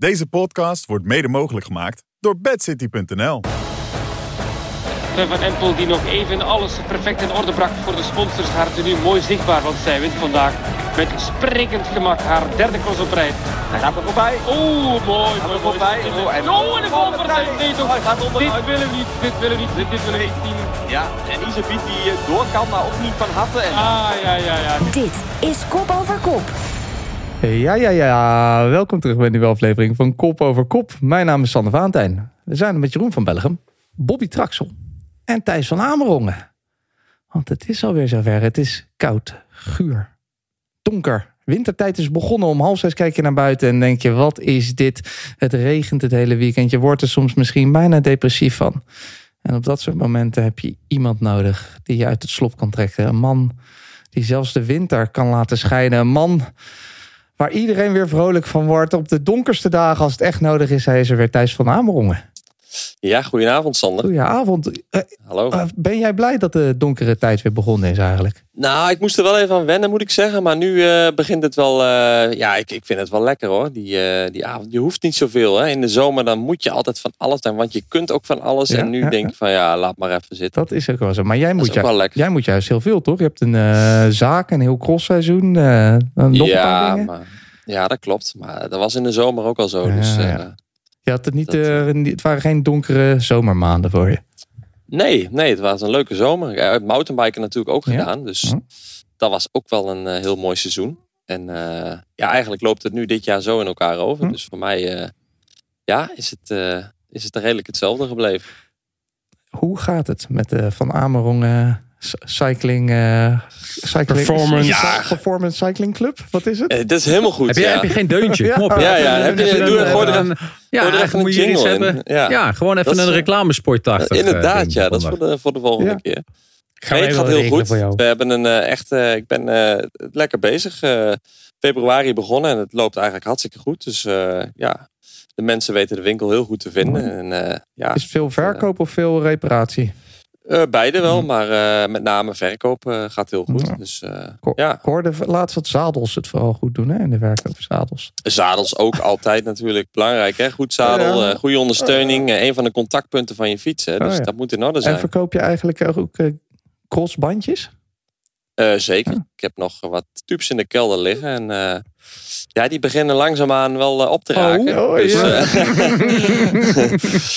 Deze podcast wordt mede mogelijk gemaakt door bedcity.nl. Van Empel die nog even alles perfect in orde bracht voor de sponsors. Haar nu mooi zichtbaar, want zij wint vandaag met sprekend gemak haar derde cross op rij. Hij gaat er voorbij. Oeh, mooi. Gaat er mooi, voorbij. Oh, en- Oh, de valpartij. Nee, toch. Hij gaat onderuit. Dit willen we niet, dit willen we niet, dit, dit willen we niet. Ja, en Isabiet die eh, door kan, maar ook niet van harte. En Ah, ja, ja, ja. Dit is Kop Over Kop. Ja, ja, ja. Welkom terug bij een nieuwe aflevering van Kop over Kop. Mijn naam is Sander Vaantijn. We zijn er met Jeroen van Bellegem, Bobby Traxel en Thijs van Amerongen. Want het is alweer zover. Het is koud, guur, donker. Wintertijd is begonnen. Om half zes kijk je naar buiten en denk je, wat is dit? Het regent het hele weekend. Je wordt er soms misschien bijna depressief van. En op dat soort momenten heb je iemand nodig die je uit het slop kan trekken. Een man die zelfs de winter kan laten schijnen. Een man waar iedereen weer vrolijk van wordt. Op de donkerste dagen, als het echt nodig is, hij is er weer Thijs van Amerongen. Ja, goedenavond Sander. Goedenavond. Eh, Hallo. eh, ben jij blij dat de donkere tijd weer begonnen is eigenlijk? nou, ik moest er wel even aan wennen, moet ik zeggen. Maar nu eh, begint het wel... ja, ik, ik vind het wel lekker hoor. Die, die avond. Je hoeft niet zoveel. Hè. In de zomer dan moet je altijd van alles zijn. Want je kunt ook van alles. Ja, en nu ja, denk ik van ja, laat maar even zitten. Dat is ook wel zo. Maar jij, moet, is ook ju- wel lekker. jij moet juist heel veel, toch? Je hebt een zaak, een heel crossseizoen. nog een paar Ja, dingen. maar, ja, dat klopt. Maar dat was in de zomer ook al zo. Ja, dus, ja. Je had het, niet, Dat, eh, niet- het waren geen donkere zomermaanden voor je. Nee, nee, het was een leuke zomer. Ja, het mountainbiken natuurlijk ook Ja. gedaan. Dus Ja. dat was ook wel een eh, heel mooi seizoen. En eh, ja, eigenlijk loopt het nu dit jaar zo in elkaar over. Hm. Dus voor mij eh, ja, is, het, eh, is het redelijk hetzelfde gebleven. Hoe gaat het met de Van Amerongen Cycling, eh, cycling Performance. Ja. Performance Cycling Club? Wat is het? Eh, dat is helemaal goed. Heb je, ja. heb je geen deuntje? Ja. Kom op. Ja, ja, heb je- even doe er- een- een- Ja, er even een jingle in. hebben. Ja. Ja, gewoon even Dat een reclamespotachtig. Inderdaad, eh, ja. Dat is voor de, voor de volgende Ja. keer. Gaan Nee, wij het gaat heel goed. We hebben een eh, echt, eh, ik ben eh, lekker bezig. Eh, februari begonnen en het loopt eigenlijk hartstikke goed. Dus eh, ja, de mensen weten de winkel heel goed te vinden. En, eh, ja, Is het veel verkoop of veel reparatie? Eh, beide wel, maar eh, met name verkoop eh, gaat heel goed. Ja. Dus Ko- ja, Ik hoorde laatst dat zadels het vooral goed doen hè, in de verkoop zadels. zadels ook altijd natuurlijk belangrijk. Hè? Goed zadel, Ja. goede ondersteuning. een van de contactpunten van je fiets. Hè? Dus Oh, ja. dat moet in orde En zijn. verkoop je eigenlijk ook crossbandjes? Eh, zeker. Ik heb nog wat tubes in de kelder liggen. En eh, ja, die beginnen langzaamaan wel eh, op te raken. oh, dus, ja.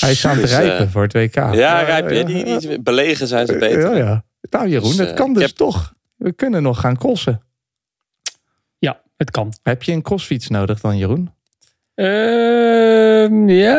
Hij is aan het Dus, rijpen voor het WK. ja, rijp je. Die, die belegen zijn ze beter. Ja, ja. Nou Jeroen, Dus, het eh, kan dus heb- toch. We kunnen nog gaan crossen. Ja, het kan. Heb je een crossfiets nodig dan Jeroen? Ehm, ja.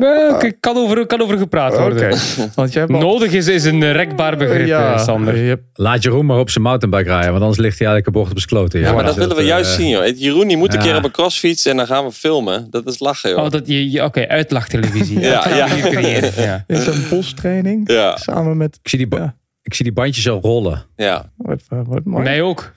Ja, Eh, Ik kan over, kan over gepraat Oké. worden. Want jij hebt al- Nodig is, is een rekbaar begrip, ja, eh, Sander. je hebt- Laat Jeroen maar op zijn mountainbike rijden, want anders ligt hij elke bocht op zijn kloten. Ja, maar dat Dus willen we eh, juist zien, joh. Jeroen, die moet een ja. keer op een crossfiets en dan gaan we filmen. Dat is lachen, joh. Oh, dat je, je- oké, uitlachtelevisie. Ja, dat gaan ja. we hier creëren. Ja. is een bostraining. Ja, Samen met... Ik zie, die ba- Ja. ik zie die bandjes al rollen. ja. Wordt, wordt mooi. Mij ook.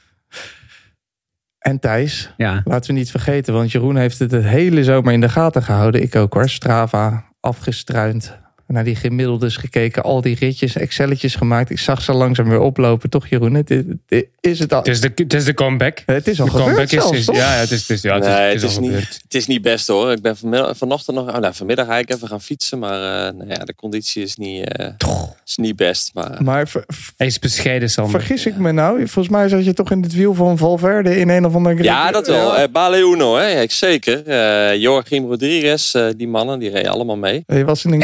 En Thijs, Ja. laten we niet vergeten, want Jeroen heeft het het hele zomer in de gaten gehouden. Ik ook hoor. Strava, afgestruind. Naar die gemiddeldes gekeken, al die ritjes, Excelletjes gemaakt. Ik zag ze langzaam weer oplopen. Toch Jeroen, het, het- het- is het al... Het is de, het is de comeback. Het is al De gebeurd comeback is, zelfs, is, toch? ja, ja, het is, het is, ja, het is, nee, het is, niet, gebeurd. het is niet best hoor. Ik ben vanmiddag, vanochtend nog, oh, nou, vanmiddag eigenlijk even gaan fietsen. Maar eh, nou ja, de conditie is niet, eh, is niet best. Maar Maar ver- ver- Hij is bescheiden, Sander. vergis ik me nou? Volgens mij zat je toch in het wiel van Valverde in een of andere... Ja, dat wel. Ja. Eh Baleuno, hè? Ja, ik zeker. Eh Joachim Rodriguez, eh, die mannen, die reden allemaal mee. Je was in een...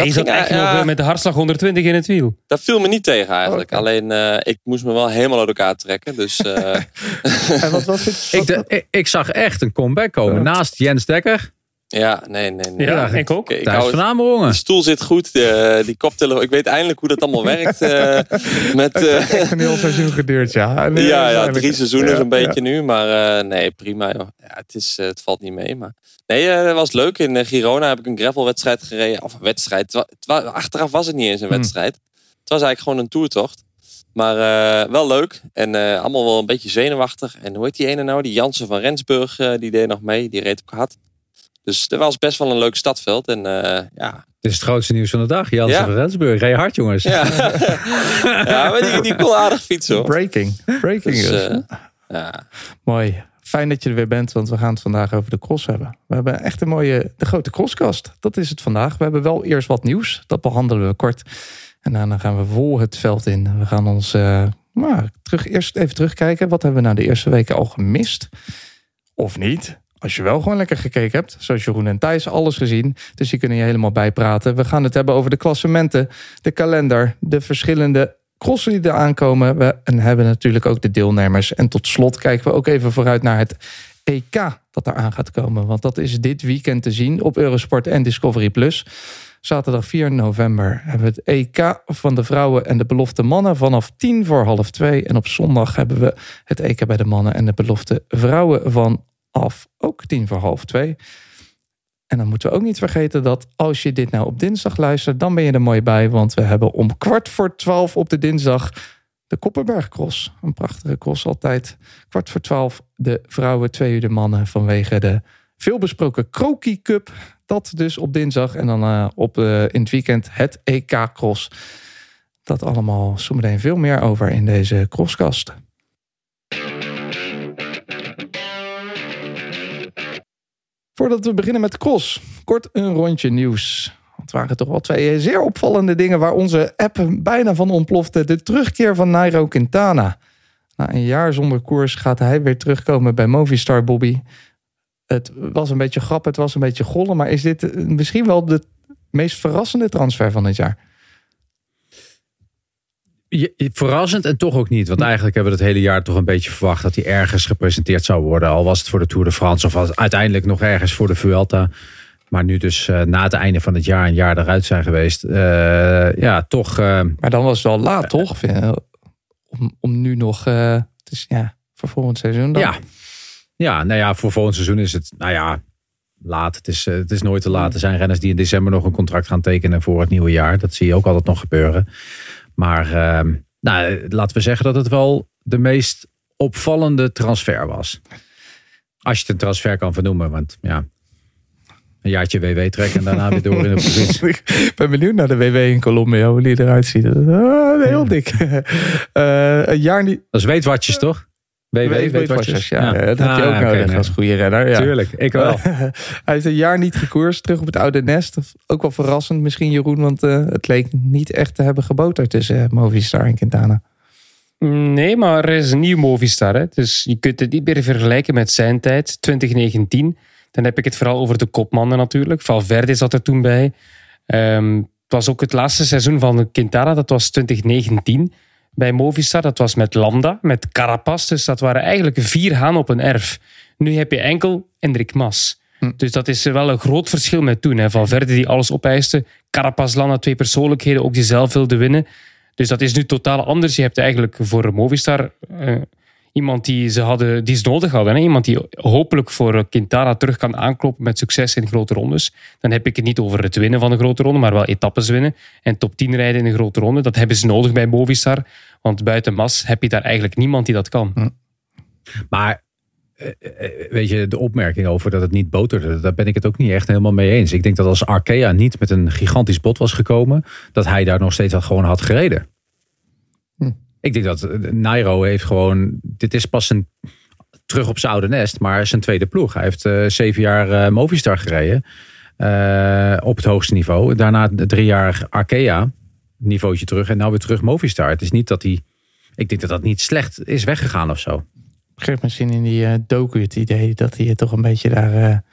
Ja. nog eh, met de hartslag 120 in het wiel. Dat viel me niet tegen eigenlijk. Oké. Alleen, eh, ik moest me wel helemaal uit elkaar trekken. Dus eh, En wat was het? Ik, de- ik, ik zag echt een comeback komen. Ja. Naast Jens Dekker, ja, nee, nee, nee. Ja, ik ook. Ik, hou, van de stoel zit goed, de, die koptelefoon. Ik weet eindelijk hoe dat allemaal werkt. eh, met, Het eh, heeft echt een heel seizoen geduurd, ja. Eh, ja, ja, drie seizoenen Ja, zo'n ja. beetje nu. Maar eh, nee, prima joh. Ja, het, is, eh, het valt niet mee. Maar nee, eh, dat was leuk. In eh, Girona heb ik een gravelwedstrijd gereden. Of een wedstrijd. Het achteraf was het niet eens een Hmm. wedstrijd. Het was eigenlijk gewoon een toertocht. Maar eh, wel leuk. En eh, allemaal wel een beetje zenuwachtig. En hoe heet die ene nou? Die Jansen van Rensburg. eh, die deed nog mee. Die reed ook hard. Dus het was best wel een leuk stadveld. En eh, ja. Dit is het grootste nieuws van de dag. Jansen Ja. van Rensburg. Rij hard, jongens. Ja, ja maar die, die kon aardig fietsen hoor. Breaking. Breaking Dus, dus. eh, ja. Mooi. Fijn dat je er weer bent, want we gaan het vandaag over de cross hebben. We hebben echt een mooie, de grote crosskast. Dat is het vandaag. We hebben wel eerst wat nieuws. Dat behandelen we kort. En daarna gaan we vol het veld in. We gaan ons uh, maar terug, eerst even terugkijken. Wat hebben we nou de eerste weken al gemist? Of niet? Als je wel gewoon lekker gekeken hebt, zoals Jeroen en Thijs, alles gezien. Dus die kunnen je helemaal bijpraten. We gaan het hebben over de klassementen, de kalender, de verschillende crossen die er aankomen. We en hebben natuurlijk ook de deelnemers. En tot slot kijken we ook even vooruit naar het EK dat eraan gaat komen. Want dat is dit weekend te zien op Eurosport en Discovery Plus. Zaterdag 4 november hebben we het EK van de vrouwen en de belofte mannen vanaf 10 voor half 2. En op zondag hebben we het EK bij de mannen en de belofte vrouwen vanaf ook 10 voor half 2. En dan moeten we ook niet vergeten dat als je dit nou op dinsdag luistert, dan ben je er mooi bij. Want we hebben om kwart voor twaalf op de dinsdag de Koppenbergcross. Een prachtige cross altijd. Kwart voor twaalf de vrouwen, twee uur de mannen vanwege de veelbesproken Kroki Cup. Dat dus op dinsdag. En dan uh, op, uh, in het weekend het EK Cross. Dat allemaal zometeen veel meer over in deze crosskast. Voordat we beginnen met cross, kort een rondje nieuws. Het waren toch wel twee zeer opvallende dingen waar onze app bijna van ontplofte. De terugkeer van Nairo Quintana. Na een jaar zonder koers gaat hij weer terugkomen bij Movistar Bobby. Het was een beetje grap, het was een beetje gollen. Maar is dit misschien wel de meest verrassende transfer van het jaar? Verrassend en toch ook niet. Want eigenlijk hebben we het hele jaar toch een beetje verwacht dat hij ergens gepresenteerd zou worden. Al was het voor de Tour de France of was uiteindelijk nog ergens voor de Vuelta. Maar nu dus uh, na het einde van het jaar een jaar eruit zijn geweest. Uh, ja, toch. Uh, maar dan was het wel laat, toch? Om, om nu nog. dus ja, voor volgend seizoen dan. Ja. ja, nou ja, voor volgend seizoen is het. Nou ja, laat. Het is, het is nooit te laat. Er zijn renners die in december nog een contract gaan tekenen voor het nieuwe jaar. Dat zie je ook altijd nog gebeuren. Maar uh, nou, laten we zeggen dat het wel de meest opvallende transfer was. Als je het een transfer kan vernoemen. Want ja, een jaartje WW trekken en daarna weer door in de provincie. Ik ben benieuwd naar de WW in Colombia, hoe die eruit ziet. Ah, heel dik. Uh, een jaar niet... Dat is weetwatjes, toch? WW, weetwatchers. Ja, ja, dat heb je ook ah, nodig als goede renner. Ja. Tuurlijk, ik wel. hij heeft een jaar niet gekoerst, terug op het oude nest. Ook wel verrassend misschien, Jeroen, want uh, het leek niet echt te hebben geboterd tussen uh, Movistar en Quintana. Nee, maar er is een nieuw Movistar. Hè? Dus je kunt het niet meer vergelijken met zijn tijd, 2019. Dan heb ik het vooral over de kopmannen natuurlijk. Valverde zat er toen bij. Um, het was ook het laatste seizoen van Quintana, dat was 2019 bij Movistar. Dat was met Lambda, met Carapaz. Dus dat waren eigenlijk vier haan op een erf. Nu heb je enkel Hendrik Mas. Hm. Dus dat is wel een groot verschil met toen. Hè. Valverde die alles opeiste. Carapaz, Landa, twee persoonlijkheden, ook die zelf wilde winnen. Dus dat is nu totaal anders. Je hebt eigenlijk voor Movistar uh, iemand die ze, hadden, die ze nodig hadden. Hè? Iemand die hopelijk voor Quintana terug kan aankloppen met succes in grote rondes. Dan heb ik het niet over het winnen van een grote ronde, maar wel etappes winnen. En top 10 rijden in een grote ronde. Dat hebben ze nodig bij Movistar. Want buiten Mas heb je daar eigenlijk niemand die dat kan. Hm. Maar eh, eh, weet je, de opmerking over dat het niet boterde, daar ben ik het ook niet echt helemaal mee eens. Ik denk dat als Arkea niet met een gigantisch bot was gekomen, dat hij daar nog steeds gewoon had gereden. Ik denk dat eh, Nairo heeft gewoon. Dit is pas een. Terug op zijn oude nest, maar zijn tweede ploeg. Hij heeft uh, zeven jaar uh, Movistar gereden. Op het hoogste niveau. Daarna drie jaar Arkea. Niveautje terug. En nou weer terug Movistar. Het is niet dat hij. Ik denk dat dat niet slecht is weggegaan of zo. Ik kreeg misschien in die docu het idee dat hij toch een beetje daar. een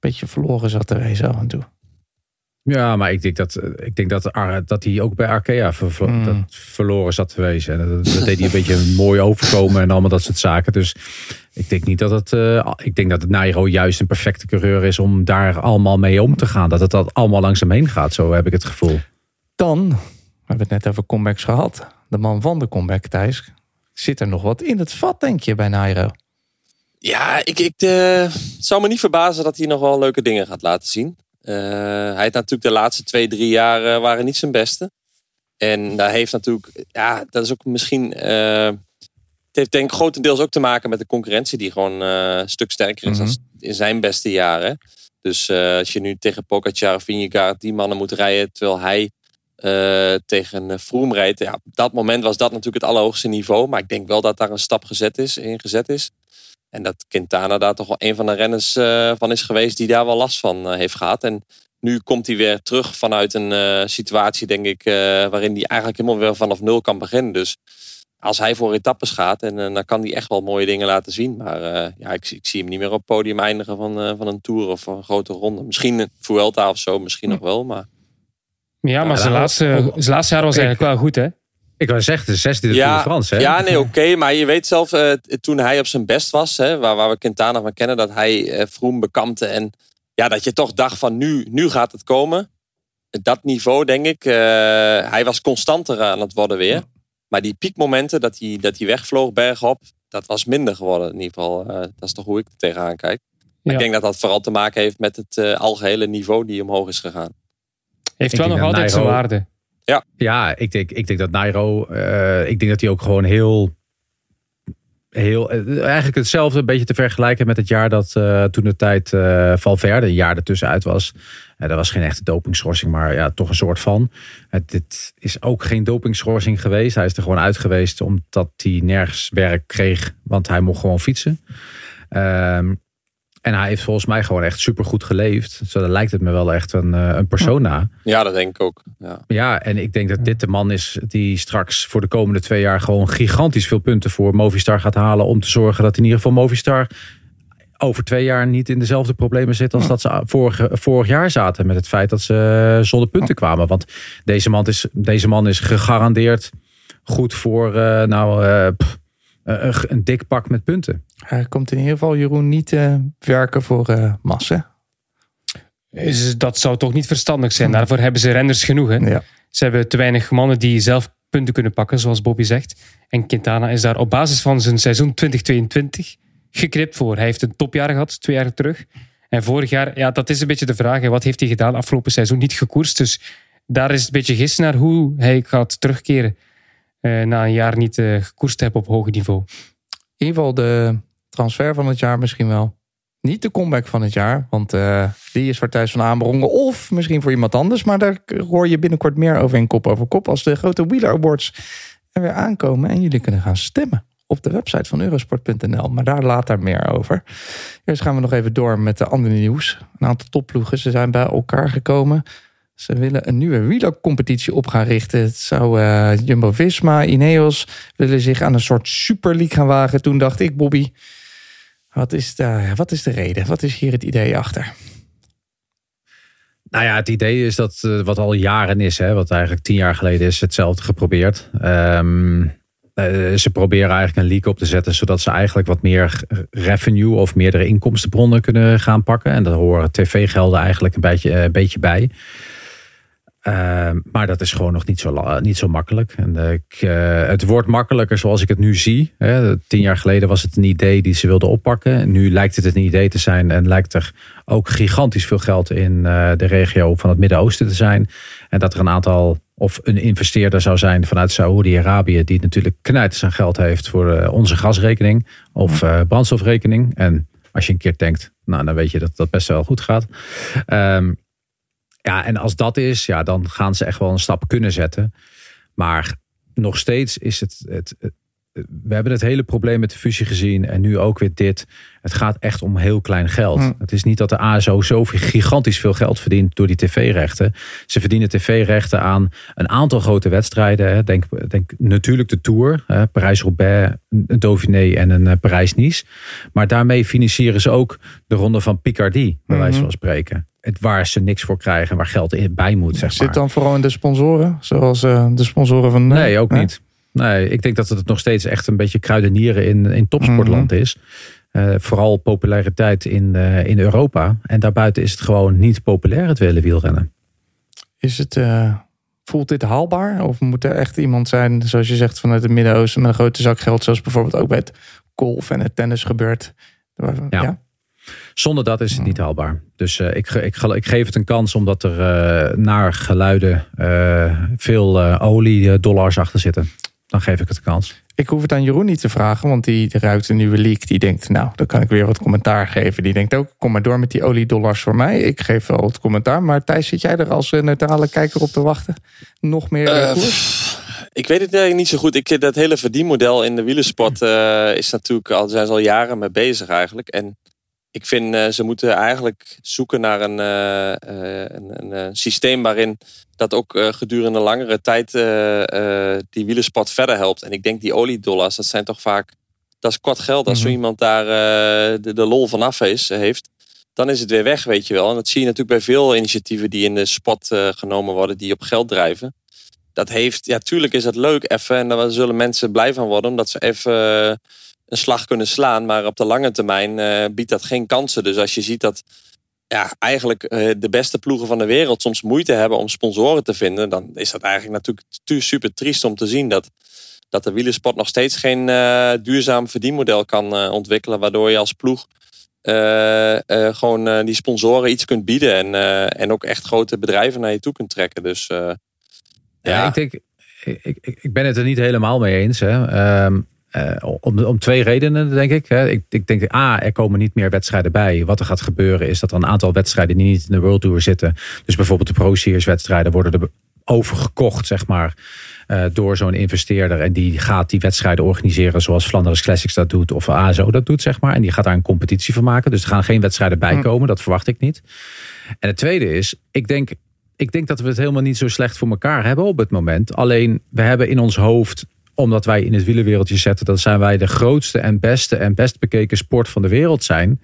beetje verloren zat te wezen af en toe. Ja, maar ik denk dat, ik denk dat, dat hij ook bij Arkea ver, mm. dat verloren zat te wezen. En dat, dat deed hij een beetje mooi overkomen en allemaal dat soort zaken. Dus ik denk niet dat het. Uh, ik denk dat het Nairo juist een perfecte coureur is om daar allemaal mee om te gaan. Dat het dat allemaal langzaam heen gaat. Zo heb ik het gevoel. Dan, we hebben het net over comebacks gehad. De man van de comeback, Thijs. Zit er nog wat in het vat, denk je, bij Nairo? Ja, ik, ik uh, zou me niet verbazen dat hij nog wel leuke dingen gaat laten zien. Uh, hij heeft natuurlijk de laatste twee, drie jaar waren niet zijn beste. En daar heeft natuurlijk, ja, dat is ook misschien. Uh, het heeft denk ik grotendeels ook te maken met de concurrentie, die gewoon uh, een stuk sterker is dan mhm. in zijn beste jaren. Dus als je nu tegen Pogacar of Vingegaard die mannen moet rijden, terwijl hij tegen Froome rijdt. Ja, op dat moment was dat natuurlijk het allerhoogste niveau. Maar ik denk wel dat daar een stap gezet is, in gezet is. En dat Quintana daar toch wel een van de renners eh, van is geweest die daar wel last van eh, heeft gehad. En nu komt hij weer terug vanuit een eh, situatie, denk ik, eh, waarin hij eigenlijk helemaal weer vanaf nul kan beginnen. Dus als hij voor etappes gaat, en, dan kan hij echt wel mooie dingen laten zien. Maar eh, ja, ik, zie- ik zie hem niet meer op het podium eindigen van, eh, van een Tour of een grote ronde. Misschien een Vuelta of zo, misschien nog wel. Maar Ja, maar zijn, laatste, zijn laatste jaar was eigenlijk wel goed, hè? Ik wou zeggen, de zesde Tour de France. Hè? Ja, nee, oké. maar je weet zelf, eh, toen hij op zijn best was, hè, waar, waar we Quintana van kennen, dat hij eh Vroom bekampte. En ja, dat je toch dacht van nu, nu gaat het komen. Dat niveau, denk ik. eh, hij was constanter aan het worden weer. Maar die piekmomenten dat hij, dat hij wegvloog bergop, dat was minder geworden in ieder geval. Eh, dat is toch hoe ik er tegenaan kijk. Ja. ik denk dat dat vooral te maken heeft met het eh, algehele niveau die omhoog is gegaan. Heeft wel nog altijd zijn waarde. Ja, ik denk, ik denk dat Nairo, eh, ik denk dat hij ook gewoon heel, heel, eh, eigenlijk hetzelfde een beetje te vergelijken met het jaar dat eh, toen de tijd eh Valverde, een jaar ertussenuit was. Eh, dat was geen echte dopingschorsing, maar ja, toch een soort van. Het, dit is ook geen dopingschorsing geweest. Hij is er gewoon uit geweest omdat hij nergens werk kreeg, want hij mocht gewoon fietsen. Ehm, en hij heeft volgens mij gewoon echt supergoed geleefd. Zo dan lijkt het me wel echt een, eh, een persona. Ja, dat denk ik ook. Ja. Ja, en ik denk dat dit de man is die straks voor de komende twee jaar gewoon gigantisch veel punten voor Movistar gaat halen. Om te zorgen dat in ieder geval Movistar over twee jaar niet in dezelfde problemen zit als dat ze vorig, vorig jaar zaten. Met het feit dat ze zonder punten kwamen. Want deze man is, deze man is gegarandeerd goed voor eh, nou, eh, pff, een, een dik pak met punten. Hij komt in ieder geval, Jeroen, niet eh, werken voor eh Massa. Is- Dat zou toch niet verstandig zijn. Daarvoor hebben ze renners genoeg. Hè? Ja. Ze hebben te weinig mannen die zelf punten kunnen pakken, zoals Bobby zegt. En Quintana is daar op basis van zijn seizoen 2022 geknipt voor. Hij heeft een topjaar gehad, twee jaar terug. En vorig jaar, ja, dat is een beetje de vraag. hè. Wat heeft hij gedaan afgelopen seizoen? Niet gekoerst. Dus daar is het een beetje gissen naar hoe hij gaat terugkeren. Eh, na een jaar niet eh, gekoerst hebben op hoog niveau. In ieder geval de transfer van het jaar misschien wel. Niet de comeback van het jaar, want eh, die is voor Thijs van Amerongen of misschien voor iemand anders. Maar daar hoor je binnenkort meer over in Kop over Kop als de grote Wheeler Awards er weer aankomen. En jullie kunnen gaan stemmen op de website van eurosport.nl. Maar daar later meer over. Eerst gaan we nog even door met de andere nieuws. Een aantal topploegen, ze zijn bij elkaar gekomen. Ze willen een nieuwe wielercompetitie op gaan richten. Het zou eh, Jumbo-Visma, Ineos willen zich aan een soort Super League gaan wagen. Toen dacht ik, Bobby, wat is de, wat is de reden? Wat is hier het idee achter? Nou ja, het idee is dat eh, wat al jaren is, hè, wat eigenlijk tien jaar geleden is, hetzelfde geprobeerd. Eh, ze proberen eigenlijk een leak op te zetten, zodat ze eigenlijk wat meer revenue of meerdere inkomstenbronnen kunnen gaan pakken. En daar horen tv-gelden eigenlijk een beetje, een beetje bij. Ehm, maar dat is gewoon nog niet zo, niet zo makkelijk. En eh, ik, het wordt makkelijker zoals ik het nu zie. Hè. Tien jaar geleden was het een idee die ze wilden oppakken. En nu lijkt het een idee te zijn en lijkt er ook gigantisch veel geld in eh, de regio van het Midden-Oosten te zijn. En dat er een aantal, of een investeerder zou zijn vanuit Saoedi-Arabië, die natuurlijk knijters aan geld heeft voor eh, onze gasrekening of brandstofrekening. En als je een keer denkt, nou dan weet je dat dat best wel goed gaat. Ehm, ja, en als dat is, ja, dan gaan ze echt wel een stap kunnen zetten. Maar nog steeds is het, het, het- we hebben het hele probleem met de fusie gezien en nu ook weer dit. Het gaat echt om heel klein geld. Hm. Het is niet dat de ASO zo gigantisch veel geld verdient door die tv-rechten. Ze verdienen tv-rechten aan een aantal grote wedstrijden. Denk, denk natuurlijk de Tour, Parijs-Roubaix, een Dauphiné en een eh, Parijs-Nice. Maar daarmee financieren ze ook de ronde van Picardie, bij wijze Mhm. van spreken. Het, waar ze niks voor krijgen, waar geld bij moet, zeg maar. Zit dan vooral in de sponsoren? Zoals eh, de sponsoren van... eh, Nee, ook hè? niet. Nee, ik denk dat het nog steeds echt een beetje kruidenieren in, in topsportland Mhm. is. Eh, vooral populariteit in, in Europa. En daarbuiten is het gewoon niet populair, het hele wielrennen. Is het, voelt dit haalbaar? Of moet er echt iemand zijn, zoals je zegt, vanuit het Midden-Oosten met een grote zak geld, zoals bijvoorbeeld ook bij het golf en het tennis gebeurt? Ja? Zonder dat is het niet haalbaar. Dus eh, ik, ik, ik geef het een kans omdat er eh, naar geluiden eh, veel eh oliedollars achter zitten. Dan geef ik het een kans. Ik hoef het aan Jeroen niet te vragen, want die ruikt een nieuwe leak. Die denkt, nou, dan kan ik weer wat commentaar geven. Die denkt ook, kom maar door met die oliedollars voor mij. Ik geef wel wat commentaar. Maar Thijs, zit jij er als neutrale kijker op te wachten? Nog meer koers? Ik weet het eigenlijk niet zo goed. Ik, dat hele verdienmodel in de wielersport eh, is natuurlijk al, zijn ze al jaren mee bezig eigenlijk. En ik vind eh, ze moeten eigenlijk zoeken naar een, eh, eh, een, systeem waarin dat ook gedurende langere tijd die wielersport verder helpt. En ik denk die oliedollars, dat zijn toch vaak, dat is kort geld. Als zo Mhm. iemand daar de, de lol vanaf is, heeft, dan is het weer weg, weet je wel. En dat zie je natuurlijk bij veel initiatieven die in de spot genomen worden, die op geld drijven. Dat heeft, ja, tuurlijk is dat leuk even. En daar zullen mensen blij van worden, omdat ze even een slag kunnen slaan. Maar op de lange termijn eh, biedt dat geen kansen. Dus als je ziet dat ja, eigenlijk eh, de beste ploegen van de wereld soms moeite hebben om sponsoren te vinden, dan is dat eigenlijk natuurlijk tu- super triest om te zien dat, dat de wielersport nog steeds geen eh, duurzaam verdienmodel kan ontwikkelen, waardoor je als ploeg gewoon die sponsoren iets kunt bieden en, en ook echt grote bedrijven naar je toe kunt trekken. Dus Ja, ja, ik denk, ik, ik, ik ben het er niet helemaal mee eens. Hè. Ehm, eh, om, om twee redenen, denk ik. Hè. Ik, ik denk, A, er komen niet meer wedstrijden bij. Wat er gaat gebeuren is dat er een aantal wedstrijden die niet in de World Tour zitten. Dus bijvoorbeeld de Pro Series wedstrijden worden er overgekocht, zeg maar. eh, door zo'n investeerder. En die gaat die wedstrijden organiseren zoals Flanders Classics dat doet. Of ASO dat doet, zeg maar. En die gaat daar een competitie van maken. Dus er gaan geen wedstrijden bij komen. Dat verwacht ik niet. En het tweede is, ik denk ik denk dat we het helemaal niet zo slecht voor elkaar hebben op het moment. Alleen we hebben in ons hoofd, omdat wij in het wielerwereldje zetten, dat zijn wij de grootste en beste en best bekeken sport van de wereld zijn.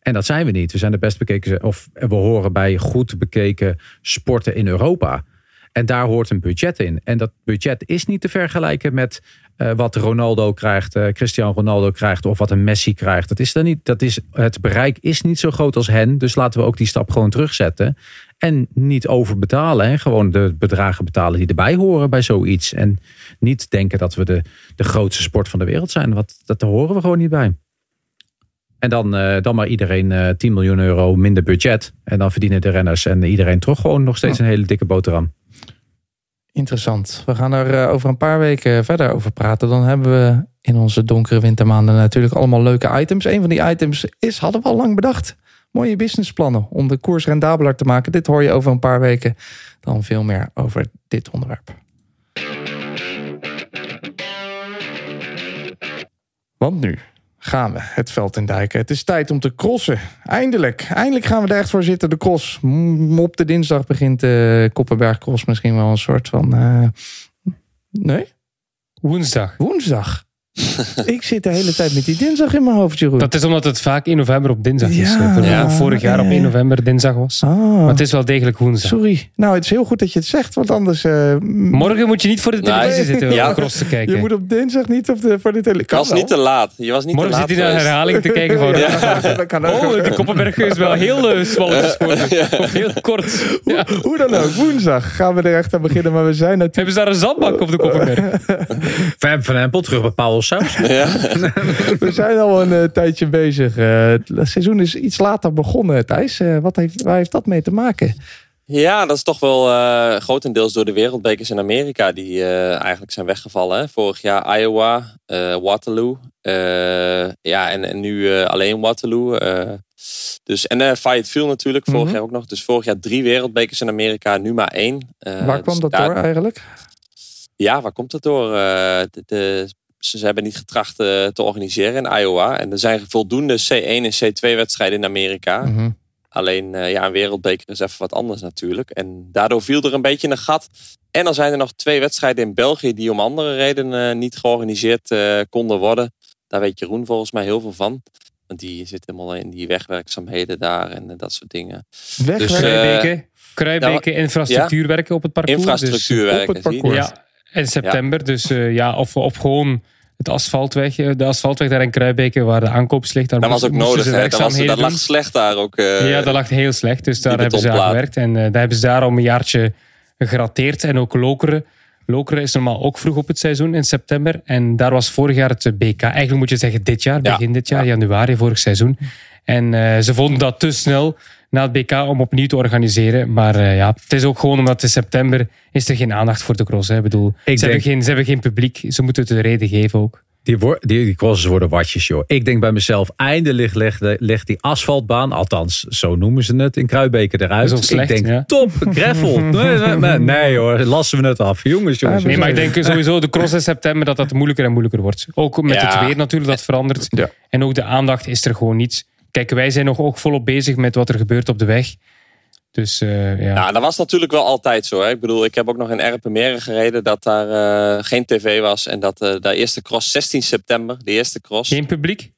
En dat zijn we niet. We zijn de best bekeken, of we horen bij goed bekeken sporten in Europa. En daar hoort een budget in. En dat budget is niet te vergelijken met eh, wat Ronaldo krijgt, eh, Cristiano Ronaldo krijgt of wat een Messi krijgt. Dat is dan niet. Dat is, het bereik is niet zo groot als hen. Dus laten we ook die stap gewoon terugzetten. En niet overbetalen. En gewoon de bedragen betalen die erbij horen bij zoiets. En niet denken dat we de, de grootste sport van de wereld zijn. Want dat horen we gewoon niet bij. En dan, eh, dan maar iedereen eh 10 miljoen euro minder budget. En dan verdienen de renners en iedereen toch gewoon nog steeds een hele dikke boterham. Interessant. We gaan er eh, over een paar weken verder over praten. Dan hebben we in onze donkere wintermaanden natuurlijk allemaal leuke items. Een van die items is, hadden we al lang bedacht. Mooie businessplannen om de koers rendabeler te maken. Dit hoor je over een paar weken. Dan veel meer over dit onderwerp. Want nu gaan we het veld in duiken. Het is tijd om te crossen. Eindelijk. Eindelijk gaan we er echt voor zitten. De cross. Op de dinsdag begint de Koppenberg Cross misschien wel een soort van... eh, Nee? Woensdag. Woensdag. Ik zit de hele tijd met die dinsdag in mijn hoofd, Jeroen. Dat is omdat het vaak 1 november op dinsdag is. Ja. Ja. Vorig jaar op Ja, ja. 1 november dinsdag was. Ah, Maar het is wel degelijk woensdag. sorry. Nou, het is heel goed dat je het zegt, want anders... eh, Morgen moet je niet voor de Nee. televisie zitten om Ja. cross te kijken. Je moet op dinsdag niet op de, voor de tele... je Kan was niet te laat. Je was niet Morgen te zit laat hij naar herhaling te kijken van... Ja, dat kan ook. Oh, de Koppenberg is wel heel uh, zwalletjes. Of heel kort. Ja. Hoe dan ook, woensdag gaan we er echt aan beginnen. Maar we zijn natuurlijk... Hebben ze daar een zandbak op de Koppenberg? Van Van Empel terug bij Paul Saus. We zijn al een eh, tijdje bezig. Eh, het seizoen is iets later begonnen, Thijs. Eh, wat heeft, waar heeft dat mee te maken? Ja, dat is toch wel eh, grotendeels door de wereldbekers in Amerika die eh, eigenlijk zijn weggevallen. Hè? Vorig jaar Iowa, eh, Waterloo. eh, ja, en, en nu eh, alleen Waterloo. eh. dus, en eh Fayetteville natuurlijk, vorig Mhm. jaar ook nog. Dus vorig jaar drie wereldbekers in Amerika, nu maar één. Eh, waar kwam dus dat daar- door eigenlijk? Ja, waar komt dat door? Eh, de, de- ze, ze hebben niet getracht eh, te organiseren in Iowa. En er zijn voldoende C1 en C2 wedstrijden in Amerika. Mhm. Alleen ja, een wereldbeker is even wat anders natuurlijk. En daardoor viel er een beetje een gat. En dan zijn er nog twee wedstrijden in België die om andere redenen eh, niet georganiseerd eh, konden worden. Daar weet Jeroen volgens mij heel veel van. Want die zit helemaal in die wegwerkzaamheden daar en eh, dat soort dingen. Weg, Dus, eh, Kruibeken, Kruibeken infrastructuurwerken op het parcours. Infrastructuurwerken. op het parcours. Dus, ja, in september. Dus eh, ja, of, of gewoon het asfaltweg. eh, De asfaltweg daar in Kruibeken waar de aankomst ligt. Daar Dat was ook nodig. Hè? Dat, was, dat werkzaamheden lag slecht daar ook. eh, Ja, dat lag heel slecht. Dus daar hebben ze aan gewerkt. En eh, daar hebben ze daarom een jaartje gegrateerd. En ook Lokeren. Lokeren is normaal ook vroeg op het seizoen in september. En daar was vorig jaar het BK. Eigenlijk moet je zeggen dit jaar, Ja. begin dit jaar, Ja. januari vorig seizoen. En ze vonden dat te snel na het BK om opnieuw te organiseren. Maar eh, ja, het is ook gewoon omdat in september is er geen aandacht voor de cross. Hè. Ik bedoel, ze, denk- hebben geen, ze hebben geen publiek. Ze moeten het een reden geven ook. Die, die, die crosses worden watjes, joh. Ik denk bij mezelf, eindelijk legt, de- legt die asfaltbaan, althans, zo noemen ze het in Kruibeke eruit. Dat is wel slecht, ik denk, ja. top, gravel. nee, nee, nee, nee, hoor, lassen we het af. Jongens, jongens. Nee, maar ik denk sowieso de cross in september dat dat moeilijker en moeilijker wordt. Ook met Ja. het weer natuurlijk, dat verandert. Ja. En ook de aandacht is er gewoon niet. Kijk, wij zijn nog ook volop bezig met wat er gebeurt op de weg. Dus eh, ja. Ja, dat was natuurlijk wel altijd zo. Hè? Ik bedoel, ik heb ook nog in Erpenmeren gereden dat daar eh, geen tv was. En dat eh de eerste cross, 16 september, de eerste cross, Geen publiek?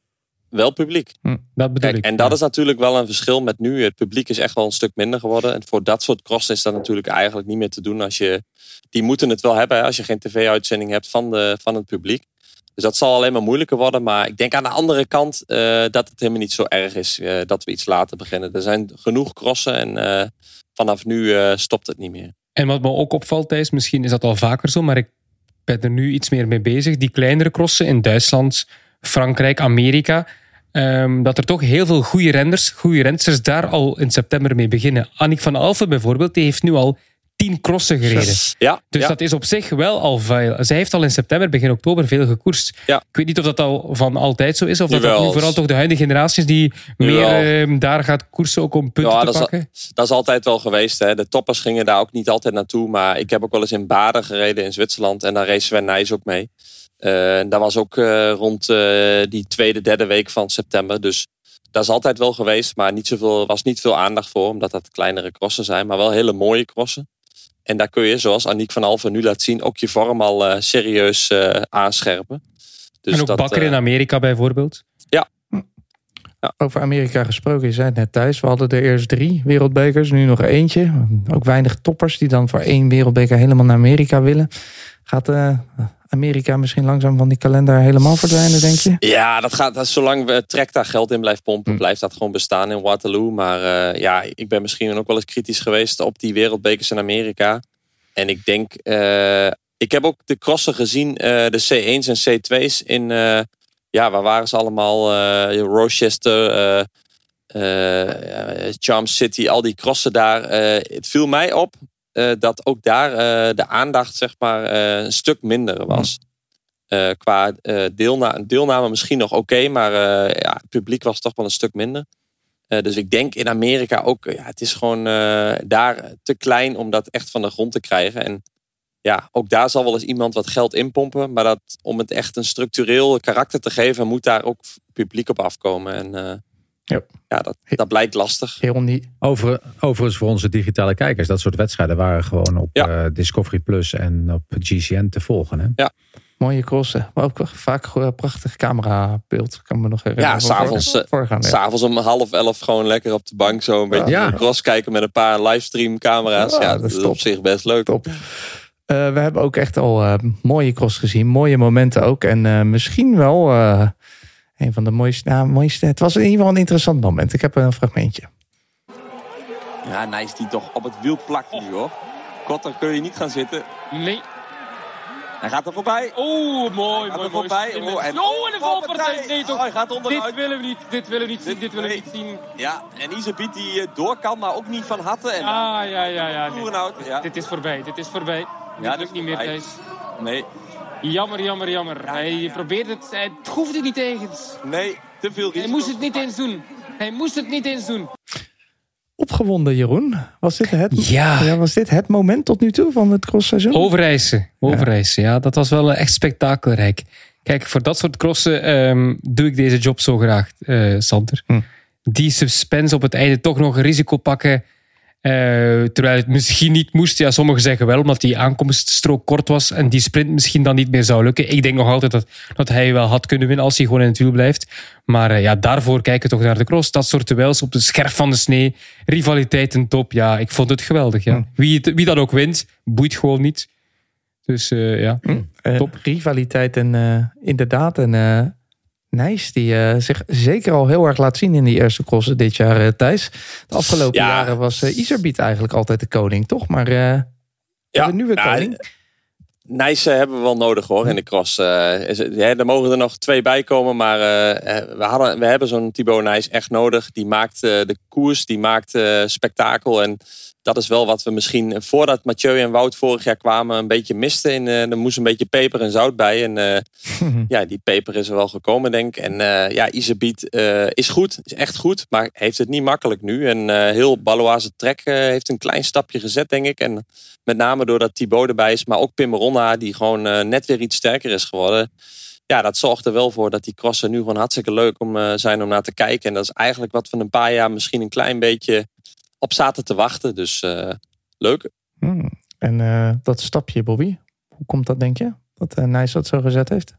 wel publiek. Dat bedoel Kijk, ik. en dat is natuurlijk wel een verschil met nu. Het publiek is echt wel een stuk minder geworden. En voor dat soort crossen is dat natuurlijk eigenlijk niet meer te doen. Als je, die moeten het wel hebben hè, als je geen tv-uitzending hebt van, de, van het publiek. Dus dat zal alleen maar moeilijker worden. Maar ik denk aan de andere kant eh, dat het helemaal niet zo erg is eh, dat we iets later beginnen. Er zijn genoeg crossen en eh, vanaf nu stopt het niet meer. En wat me ook opvalt, Thijs, misschien is dat al vaker zo, maar ik ben er nu iets meer mee bezig. Die kleinere crossen in Duitsland, Frankrijk, Amerika. ehm, dat er toch heel veel goede renners, goede rensters daar al in september mee beginnen. Annick van Alphen bijvoorbeeld, die heeft nu al tien crossen gereden. Ja, Dus ja. dat is op zich wel al veel. Zij heeft al in september, begin oktober, veel gekoerst. Ja. Ik weet niet of dat al van altijd zo is, of dat, nu vooral toch de huidige generaties die meer ehm, daar gaat koersen ook om punten Ja, te dat is- pakken. Dat is altijd wel geweest. Hè. De toppers gingen daar ook niet altijd naartoe. Maar ik heb ook wel eens in Baden gereden in Zwitserland. En daar race Sven Nijs ook mee. Eh, en dat was ook eh, rond eh, die tweede, derde week van september. Dus dat is altijd wel geweest. Maar niet zoveel, was niet veel aandacht voor. Omdat dat kleinere crossen zijn. Maar wel hele mooie crossen. En daar kun je, zoals Aniek van Alphen nu laat zien, ook je vorm al eh, serieus eh, aanscherpen. Dus en ook dat, Bakker eh, in Amerika bijvoorbeeld. Over Amerika gesproken, je zei het net thuis. We hadden er eerst drie wereldbekers, nu nog eentje. Ook weinig toppers die dan voor één wereldbeker helemaal naar Amerika willen. Gaat eh, Amerika misschien langzaam van die kalender helemaal verdwijnen, denk je? Ja, dat gaat, dat, zolang we Trek daar geld in blijft pompen, Hm. blijft dat gewoon bestaan in Waterloo. Maar eh, ja, ik ben misschien ook wel eens kritisch geweest op die wereldbekers in Amerika. En ik denk, eh, ik heb ook de crossen gezien, eh, de C1's en C2's in, ja, waar waren ze allemaal? Rochester, Charm City, al die crossen daar. Het viel mij op eh, dat ook daar eh, de aandacht, zeg maar, eh, een stuk minder was. Eh, qua deelna deelname misschien nog oké, maar ja, het publiek was toch wel een stuk minder. Dus ik denk in Amerika ook, ja, het is gewoon daar te klein om dat echt van de grond te krijgen. En ja, ook daar zal wel eens iemand wat geld inpompen. Maar dat, om het echt een structureel karakter te geven, moet daar ook publiek op afkomen. En Ja. ja, dat, dat blijkt lastig. Heel niet. Over, overigens voor onze digitale kijkers, dat soort wedstrijden waren gewoon op Ja. eh, Discovery Plus en op GCN te volgen. Hè? Mooie crossen. Maar ook vaak een prachtig camerabeeld. Kan me nog herinneren. Ja, s'avonds, eh, ja. S'avonds om half elf gewoon lekker op de bank zo een beetje Ja. cross kijken met een paar livestream camera's. Ja, Ja, dat dat is top. op zich best leuk. Top. Eh, we hebben ook echt al eh, mooie cross gezien. Mooie momenten ook. En eh, misschien wel eh, een van de mooiste, nou, mooiste. Het was in ieder geval een interessant moment. Ik heb een fragmentje. Ja, Nijs die toch op het wiel plakt nu hoor. Korter kun je niet gaan zitten. Nee. Hij gaat er voorbij. Oh, mooi, Gaat mooi, er mooi. Oh, en- oh, en een valpartij. Nee, Oh, toch. hij gaat onderuit. Dit willen we niet, dit willen we niet zien, dit willen we nee. niet zien. Ja, en Isebiet die eh, door kan, maar ook niet van harte. En Ah, ja, ja, ja. Dit, Oerenhout, ja. dit is voorbij, dit is voorbij. Ja, dit dit lukt is niet meer. Thijs. Nee, Jammer, jammer, jammer. Hij ja, ja. probeert het, hij het hoefde niet eens. nee, te veel Hij risico. moest het niet eens doen. Hij moest het niet eens doen. Opgewonden, Jeroen. Was dit het, Ja. was dit het moment tot nu toe van het crossseizoen? Overijssen. Overijssen, ja. Dat was wel echt spektakelrijk. Kijk, voor dat soort crossen ehm, doe ik deze job zo graag, eh Sander. Hm. Die suspense op het einde toch nog een risico pakken. Eh, terwijl het misschien niet moest. Ja, sommigen zeggen wel, omdat die aankomststrook kort was en die sprint misschien dan niet meer zou lukken. Ik denk nog altijd dat, dat hij wel had kunnen winnen als hij gewoon in het wiel blijft. Maar eh, ja, daarvoor kijken we toch naar de cross. Dat soort duels op de scherf van de snee. Rivaliteit en top. Ja, ik vond het geweldig. Ja. Hm. Wie, het, wie dat ook wint, boeit gewoon niet. Dus eh, ja. Eh, Top. Rivaliteit en inderdaad. En Nijs, die eh, zich zeker al heel erg laat zien in die eerste crossen dit jaar, eh, Thijs. De afgelopen Ja. jaren was Iserbiet eigenlijk altijd de koning, toch? Maar eh Ja, we nu weer koning. Nijs eh, hebben we wel nodig hoor in de cross. Is ja, er mogen er nog twee bij komen. Maar we, hadden, we hebben zo'n Thibaut Nijs echt nodig. Die maakt de koers, die maakt spektakel. En dat is wel wat we misschien voordat Mathieu en Wout vorig jaar kwamen een beetje misten. En, eh, er moest een beetje peper en zout bij. En eh, ja, die peper is er wel gekomen denk ik. En eh, ja, Iserbiet eh, is goed, is echt goed. Maar heeft het niet makkelijk nu. En eh, heel Baloise Trek eh, heeft een klein stapje gezet denk ik. En met name doordat Thibaut erbij is. Maar ook Pim Ronna die gewoon eh, net weer iets sterker is geworden. Ja, dat zorgt er wel voor dat die crossen nu gewoon hartstikke leuk om, eh, zijn om naar te kijken. En dat is eigenlijk wat van een paar jaar misschien een klein beetje op zaten te wachten. Dus eh, leuk. Hmm. En eh, dat stapje, Bobby, hoe komt dat, denk je? Dat uh, Nijs dat zo gezet heeft?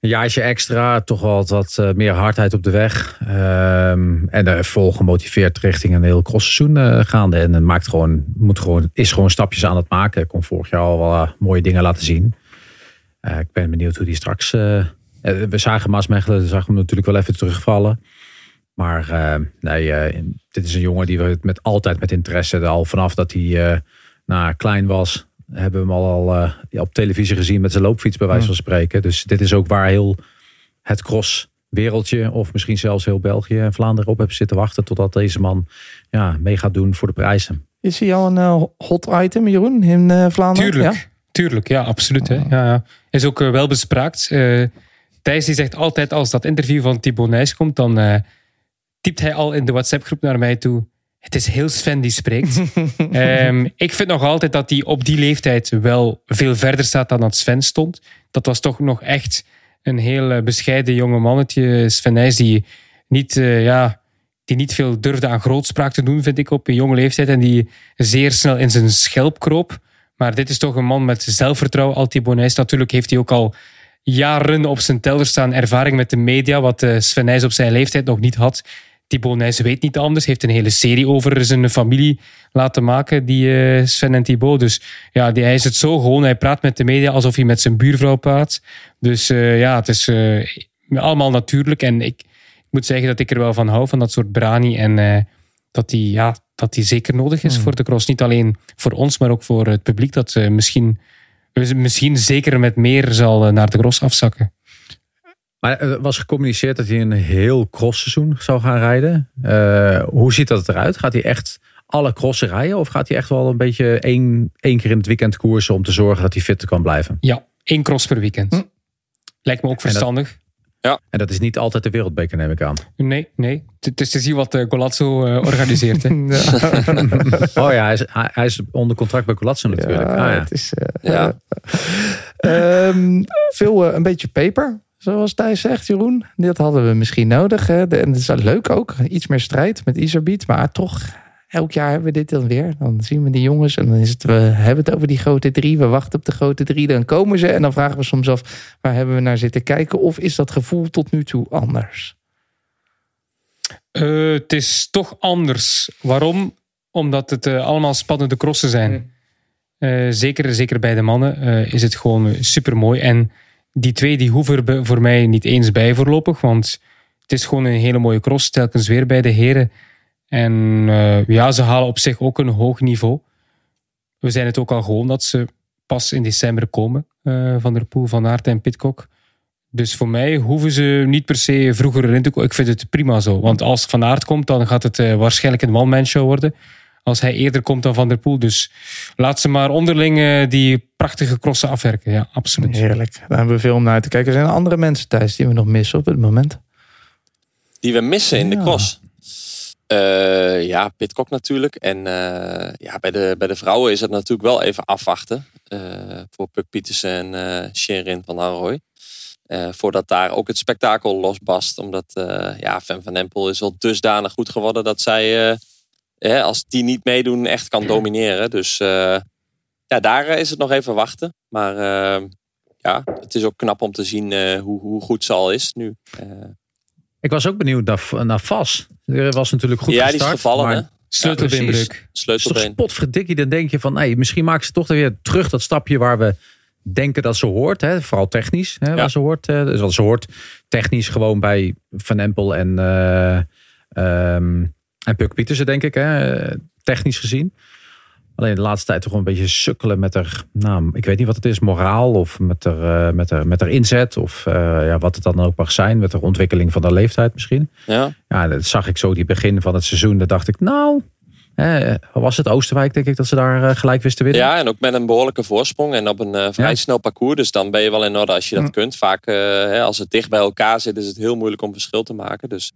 Een jaartje extra, toch wel wat, eh, meer hardheid op de weg. Ehm, en er vol gemotiveerd richting een heel crossseizoen eh, gaande. En het maakt gewoon, moet gewoon, is gewoon stapjes aan het maken. Ik kon vorig jaar al wel eh, mooie dingen laten zien. Eh, ik ben benieuwd hoe die straks... eh, eh, we zagen Maasmechelen, we zagen hem natuurlijk wel even terugvallen. Maar eh, nee, eh, dit is een jongen die we met, altijd met interesse... al vanaf dat hij eh, nou, klein was hebben we hem al, uh, op televisie gezien met zijn loopfiets bij wijze van spreken. Dus dit is ook waar heel het cross wereldje of misschien zelfs heel België en Vlaanderen op hebben zitten wachten totdat deze man ja, mee gaat doen voor de prijzen. Is hij al een uh, hot item, Jeroen, in uh, Vlaanderen? Tuurlijk, ja? tuurlijk, ja, absoluut. Hè. Ja, ja. Is ook uh, wel bespraakt. Uh, Thijs die zegt altijd als dat interview van Thibaut Nijs komt, dan uh, typt hij al in de WhatsApp-groep naar mij toe. Het is heel Sven die spreekt. um, ik vind nog altijd dat hij op die leeftijd wel veel verder staat dan dat Sven stond. Dat was toch nog echt een heel bescheiden jonge mannetje, Sven Nijs, die niet, uh, ja, die niet veel durfde aan grootspraak te doen, vind ik, op een jonge leeftijd. En die zeer snel in zijn schelp kroop. Maar dit is toch een man met zelfvertrouwen. Alti Bonijs. Natuurlijk heeft hij ook al jaren op zijn telder staan ervaring met de media, wat uh, Sven Nijs op zijn leeftijd nog niet had. Thibaut Nijs weet niet anders. Heeft een hele serie over zijn familie laten maken, die uh, Sven en Thibaut. Dus ja, die, hij is het zo gewoon. Hij praat met de media alsof hij met zijn buurvrouw praat. Dus uh, ja, het is uh, allemaal natuurlijk. En ik, ik, moet zeggen dat ik er wel van hou, van dat soort brani. En eh, dat die, ja, dat die zeker nodig is hmm. voor de cross. Niet alleen voor ons, maar ook voor het publiek. Dat misschien, misschien zeker met meer zal naar de cross afzakken. Maar er was gecommuniceerd dat hij een heel crossseizoen zou gaan rijden. Uh, hoe ziet dat eruit? Gaat hij echt alle crossen rijden? Of gaat hij echt wel een beetje één, één keer in het weekend koersen om te zorgen dat hij fit kan blijven? Ja, één cross per weekend. Hm. Lijkt me ook verstandig. Dat, ja. En dat is niet altijd de wereldbeker, neem ik aan. Nee, nee. Het is te zien wat uh, Golazzo uh, organiseert. Hè? oh ja, hij is, hij is, onder contract bij Golazzo natuurlijk. Ja, ah, ja. Het is, uh, ja. um, veel een beetje peper zoals Thijs zegt, Jeroen. Dat hadden we misschien nodig. Hè? En het is leuk ook. Iets meer strijd met Iserbiet. Maar toch, elk jaar hebben we dit dan weer. Dan zien we die jongens en dan is het, we hebben het over die grote drie. We wachten op de grote drie. Dan komen ze en dan vragen we soms af... waar hebben we naar zitten kijken? Of is dat gevoel tot nu toe anders? Uh, het is toch anders. Waarom? Omdat het uh, allemaal spannende crossen zijn. Uh, zeker, zeker bij de mannen is het gewoon super mooi. En die twee die hoeven er voor mij niet eens bij voorlopig. Want het is gewoon een hele mooie cross. Telkens weer bij de heren. En uh, ja, ze halen op zich ook een hoog niveau. We zijn het ook al gewoon dat ze pas in december komen. Uh, van der Poel, Van Aert en Pitcock. Dus voor mij hoeven ze niet per se vroeger erin te komen. Ik vind het prima zo. Want als Van Aert komt, dan gaat het uh, waarschijnlijk een one-man show worden. Als hij eerder komt dan Van der Poel. Dus laat ze maar onderling uh, die prachtige crossen afwerken. Ja, absoluut. Heerlijk. Daar hebben we veel om naar te kijken. Zijn er andere mensen thuis die we nog missen op het moment? Die we missen in ja. de cross? Uh, ja, Pitcock natuurlijk. En uh, ja, bij, de, bij de vrouwen is het natuurlijk wel even afwachten. Uh, voor Puk Pietersen en uh, Sherin van Anrooy. voordat daar ook het spektakel losbast. Omdat ja, Fem van Empel is al dusdanig goed geworden dat zij Hè, als die niet meedoen, echt kan domineren. Dus uh, ja, daar is het nog even wachten. Maar uh, ja, het is ook knap om te zien uh, hoe, hoe, goed ze al is nu. Ik was ook benieuwd naar, naar Vas. Er was natuurlijk goed Ja, gestart, die is gevallen maar... hè. Sleutelbeenbreuk. Sleutelbeen. Potverdikkie, dan denk je van, hey, misschien maken ze toch weer terug dat stapje waar we denken dat ze hoort. Hè? Vooral technisch, hè, Ja. waar ze hoort. hè. Dus wat ze hoort technisch gewoon bij Van Empel en, eh, ehm, en Puk Pietersen, denk ik. Hè? Technisch gezien. Alleen de laatste tijd toch een beetje sukkelen met haar, nou, ik weet niet wat het is, moraal of met haar, eh, met haar, met haar inzet of eh, ja, wat het dan ook mag zijn, met de ontwikkeling van de leeftijd misschien. Ja. Ja, dat zag ik zo die begin van het seizoen. Dan dacht ik, nou, was het Oosterwijk denk ik dat ze daar eh, gelijk wisten winnen. ja, en ook met een behoorlijke voorsprong en op een vrij Ja. snel parcours. Dus dan ben je wel in orde als je dat Hm. kunt. Vaak hè, als het dicht bij elkaar zit, is het heel moeilijk om verschil te maken. Dus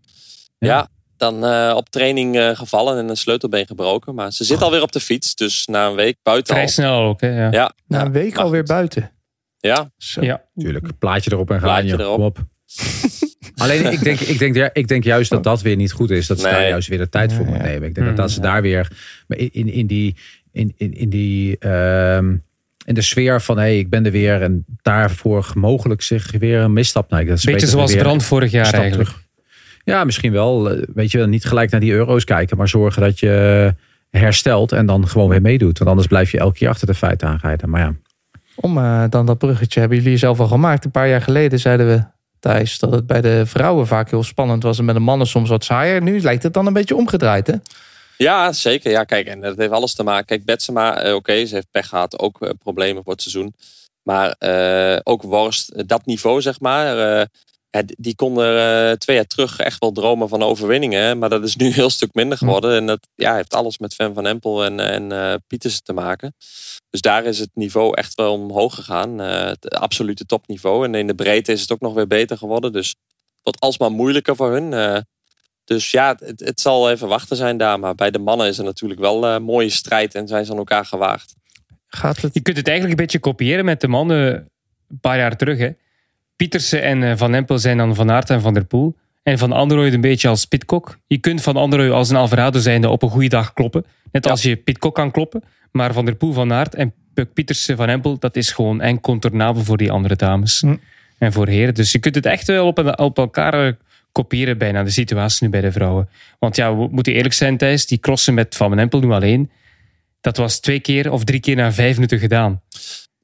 ja, Ja. Dan eh, op training eh, gevallen en een sleutelbeen gebroken. Maar ze zit alweer op de fiets, dus na een week buiten Vrij al. snel ook. Hè, ja. Ja, Na een week alweer buiten. Ja, Zo. Ja. Tuurlijk, plaatje erop en gaan. Plaatje joh. erop. Kom op. Alleen ik denk, ik, denk, ja, ik denk juist dat dat weer niet goed is. Dat ze Nee. daar juist weer de tijd voor Ja, moeten ja. nemen. Ik denk dat, Mm, dat ze ja. daar weer maar in, in, in die, in, in, in die ehm, in de sfeer van hey, ik ben er weer. En daarvoor mogelijk zich weer een misstap. Nou, dat ze Beetje beter zoals weer Brand vorig jaar eigenlijk. terug. Ja, misschien wel. Eh, Weet je, wel, niet gelijk naar die euro's kijken. Maar zorgen dat je herstelt en dan gewoon weer meedoet. Want anders blijf je elke keer achter de feiten aanrijden. Maar ja, Om eh, dan dat bruggetje hebben jullie zelf al gemaakt. Een paar jaar geleden zeiden we, Thijs, dat het bij de vrouwen vaak heel spannend was. En bij de mannen soms wat saaier. Nu lijkt het dan een beetje omgedraaid, hè? Ja, zeker. Ja, kijk, en dat heeft alles te maken. Kijk, Betsema, eh, oké, ze heeft pech gehad. Ook eh, problemen voor het seizoen. Maar eh, ook Worst, eh, dat niveau, zeg maar. Ja, die- die kon er eh, twee jaar terug echt wel dromen van overwinningen. Maar dat is nu een heel stuk minder geworden. En dat ja, heeft alles met Van van Empel en, en eh Pietersen te maken. Dus daar is het niveau echt wel omhoog gegaan. eh, het absolute topniveau. En in de breedte is het ook nog weer beter geworden. Dus het wordt alsmaar moeilijker voor hun. eh. dus ja, het, het zal even wachten zijn daar. Maar bij de mannen is er natuurlijk wel een mooie strijd. En zijn ze aan elkaar gewaagd. Gaat het... Je kunt het eigenlijk een beetje kopiëren met de mannen een paar jaar terug. Hè. Pietersen en eh, Van Empel zijn dan Van Aert en Van der Poel. En Van Androoy een beetje als Pitcock. Je kunt Van Androoy als een Alvarado zijnde op een goede dag kloppen. Net als je Pitcock kan kloppen. Maar Van der Poel, Van Aert en Puk Pietersen, Van Empel, dat is gewoon incontournabel voor die andere dames. Hm. En voor heren. Dus je kunt het echt wel op, een- op elkaar eh, kopiëren bijna, de situatie nu bij de vrouwen. Want ja, we moeten eerlijk zijn Thijs, die crossen met Van Empel nu alleen. Dat was twee keer of drie keer na vijf minuten gedaan.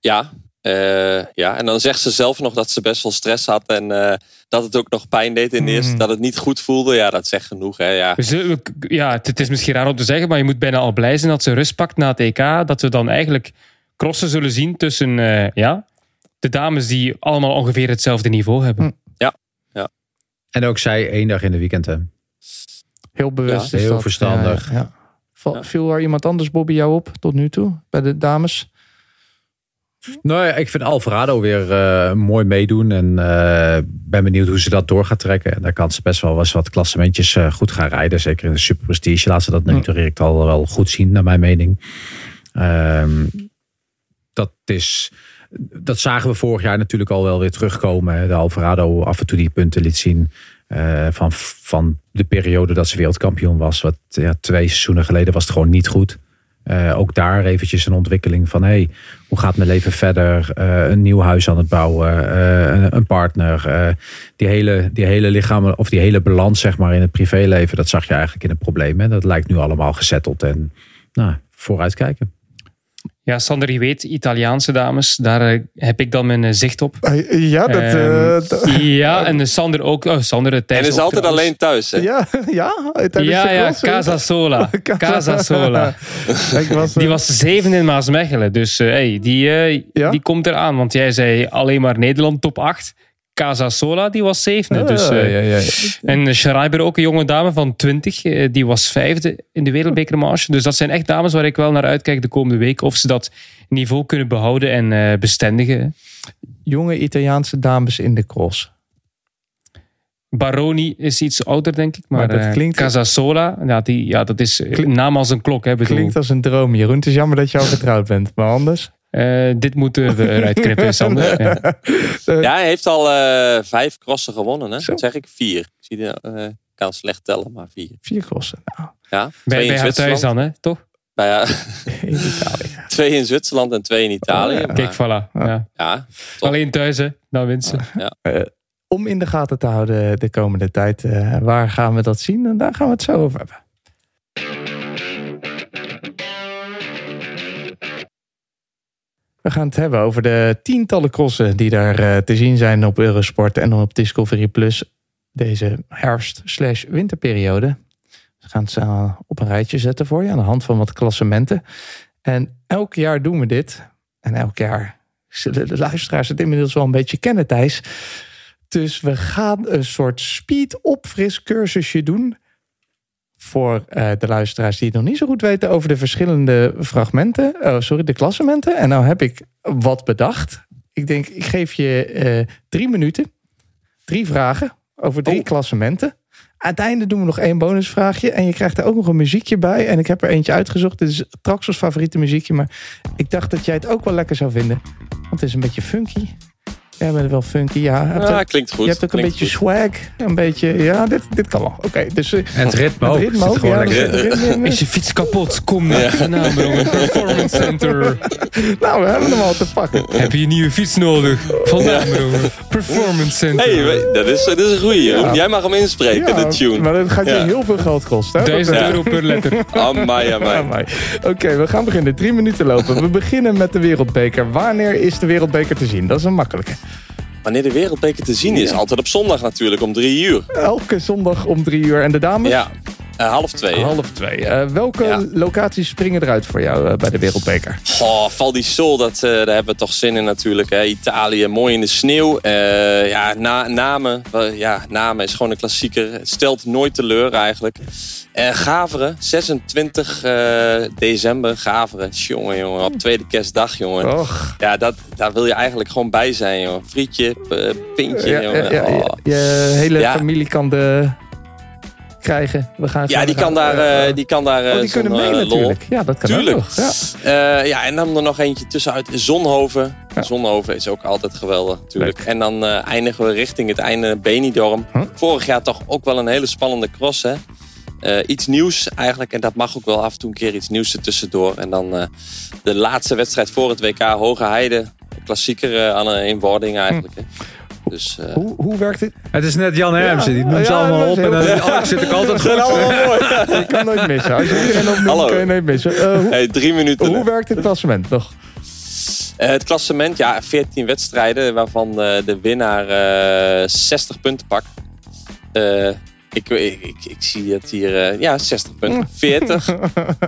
Ja, eh, ja, en dan zegt ze zelf nog dat ze best wel stress had. En eh, dat het ook nog pijn deed in de eerste. Mm. Dat het niet goed voelde. Ja, dat zegt genoeg. Hè, ja. We zullen- ja, het, is misschien raar om te zeggen, maar je moet bijna al blij zijn dat ze rust pakt na het EK. Dat we dan eigenlijk crossen zullen zien tussen eh, ja, de dames die allemaal ongeveer hetzelfde niveau hebben. en ook zij één dag in de weekend. Hè. Heel bewust Ja, is heel dat. verstandig. Ja, ja. Ja. Viel er iemand anders, Bobby, jou op tot nu toe? Bij de dames? Nou ja, ik vind Alvarado weer eh, mooi meedoen. En eh, ben benieuwd hoe ze dat door gaat trekken. En daar kan ze best wel eens wat klassementjes eh, goed gaan rijden. Zeker in de Super Prestige laat ze dat nu direct al wel goed zien, naar mijn mening. Ehm, dat is... Dat zagen we vorig jaar natuurlijk al wel weer terugkomen. hè. De Alvarado af en toe die punten liet zien. van, van de periode dat ze wereldkampioen was. Wat ja, twee seizoenen geleden was het gewoon niet goed. Eh, ook daar eventjes een ontwikkeling van... Hey, hoe gaat mijn leven verder? Eh, een nieuw huis aan het bouwen, eh, een, partner. die, hele, die hele lichaam, of die hele balans zeg maar in het privéleven... dat zag je eigenlijk in het probleem. Hè? Dat lijkt nu allemaal gezetteld en nou, vooruitkijken. Ja, Sander, je weet, Italiaanse dames, daar eh, heb ik dan mijn eh, zicht op. ja, dat... Ehm, eh, dat- ja, en de Sander ook. Oh, Sander, Thijs En is ook altijd trouwens. alleen thuis. Hè? ja, ja, Ja, ja. Casa Sola. Casa Sola. Was, Die was zeven in Maasmechelen. Dus eh, hey, die, Ja? die komt eraan. Want jij zei alleen maar Nederland top 8. Casa Sola, die was zevende. dus, ja, eh, ja, ja, ja. En Schreiber ook, een jonge dame van 20. eh, die was vijfde in de wereldbekermarge. Dus dat zijn echt dames waar ik wel naar uitkijk de komende week. Of ze dat niveau kunnen behouden en eh, bestendigen. Jonge Italiaanse dames in de cross. Baroni is iets ouder, denk ik. Maar, Maar dat klinkt- Casasola, ja, die, ja, dat is Klink- naam als een klok. Hè, bedoel. Klinkt als een droom, Jeroen. Het is jammer dat je al getrouwd bent. Maar anders... Eh, dit moeten we eruit knippen, Sander. Ja. Ja, hij heeft al eh, vijf crossen gewonnen. Hè? Zo. Dat zeg ik vier. Ik zie de, eh, kan slecht tellen, maar vier. Vier crossen. Nou, Ja, twee Bij, in bij thuis Zwitserland. dan, hè? toch? Bij, ja, in Italië. twee in Zwitserland en twee in Italië. Oh, ja. Kijk, voilà. Ja. ja. Alleen thuis, hè? Dan winst ze. Om in de gaten te houden de komende tijd. eh, waar gaan we dat zien? En daar gaan we het zo over hebben. We gaan het hebben over de tientallen crossen die daar eh, te zien zijn op Eurosport en op Discovery Plus deze herfst-slash-winterperiode. We gaan het zo op een rijtje zetten voor je aan de hand van wat klassementen. En elk jaar doen we dit. En elk jaar zullen de luisteraars het inmiddels wel een beetje kennen, Thijs. Dus we gaan een soort speed-opfris cursusje doen. Voor eh, de luisteraars die het nog niet zo goed weten over de verschillende fragmenten. Oh, sorry, de klassementen. En nou heb ik wat bedacht. Ik denk, ik geef je eh, drie minuten. Drie vragen over drie Oh. klassementen. Aan het einde doen we nog één bonusvraagje. En je krijgt er ook nog een muziekje bij. En ik heb er eentje uitgezocht. Dit is Traxels favoriete muziekje. Maar ik dacht dat jij het ook wel lekker zou vinden. Want het is een beetje funky. Jij bent wel funky, ja. Hebt Ja, ook- klinkt goed. je hebt ook een beetje goed. swag. Een beetje, ja, dit, dit kan wel. Oké, dus... eh, En het ritme ook. het ritme ook, gewoon ja, lekker het in. ritme- Is je fiets kapot? Kom naar Van Amerongen Performance Center. Nou, we hebben hem al te pakken. Heb je een nieuwe fiets nodig? Van Amerongen Performance Center. hey, dat is, dat is een goeie. Jij mag hem inspreken, de tune. Maar dat gaat je Ja. heel veel geld kosten. hè? 1000 Dat- euro per letter. Amai, amai. Amai. Oké, we gaan beginnen. Drie minuten lopen. We beginnen met de wereldbeker. Wanneer is de wereldbeker te zien? Dat is een makkelijke. Wanneer de wereldbeker te zien is, altijd op zondag natuurlijk, om drie uur. Elke zondag om drie uur. En de dames? Ja, eh, half twee. Half twee. Eh, welke Ja. locaties springen eruit voor jou eh, bij de wereldbeker? Goh, Val di Sol, dat, daar hebben we toch zin in natuurlijk. Hè. Italië, mooi in de sneeuw. Ja, na, namen, ja, namen is gewoon een klassieker. Het stelt nooit teleur eigenlijk. Gaveren, 26 eh, december, Gaveren. Jongen, jongen, op tweede kerstdag, jongen. Och. Ja, dat, daar wil je eigenlijk gewoon bij zijn, jongen. Frietje, pintje, Ja, jongen. ja, ja, Oh. Je hele familie kan de krijgen. We gaan Ja, die kan daar, eh, die kan daar oh, eh, die kunnen zo'n, mee natuurlijk. Ja, dat kan Tuurlijk. ook nog. Ja. Eh, ja, en dan er nog eentje tussenuit. Zonhoven. Ja. Zonhoven is ook altijd geweldig natuurlijk. Leuk. En dan eh, eindigen we richting het einde Benidorm. Huh? Vorig jaar toch ook wel een hele spannende cross, hè? Iets nieuws eigenlijk. En dat mag ook wel af en toe een keer iets nieuws er tussendoor. En dan de laatste wedstrijd voor het WK Hoge Heide. Klassieker aan een wording eigenlijk. Hè? Dus eh, Hoe, hoe werkt dit? Het is net Jan Hermsen. Die noemt ze Ja, allemaal op. En dan zit ook altijd goed. allemaal mooi. Je kan nooit missen. Als je iedereen opnoemt, Hallo. kan je nooit missen. Eh, hoe, hey, drie minuten. hoe werkt het klassement nog? Eh, het klassement, ja, 14 wedstrijden, waarvan eh, de winnaar eh 60 punten pakt. Eh, ik, ik, ik, ik zie het hier, eh, ja, 60 punten. 40.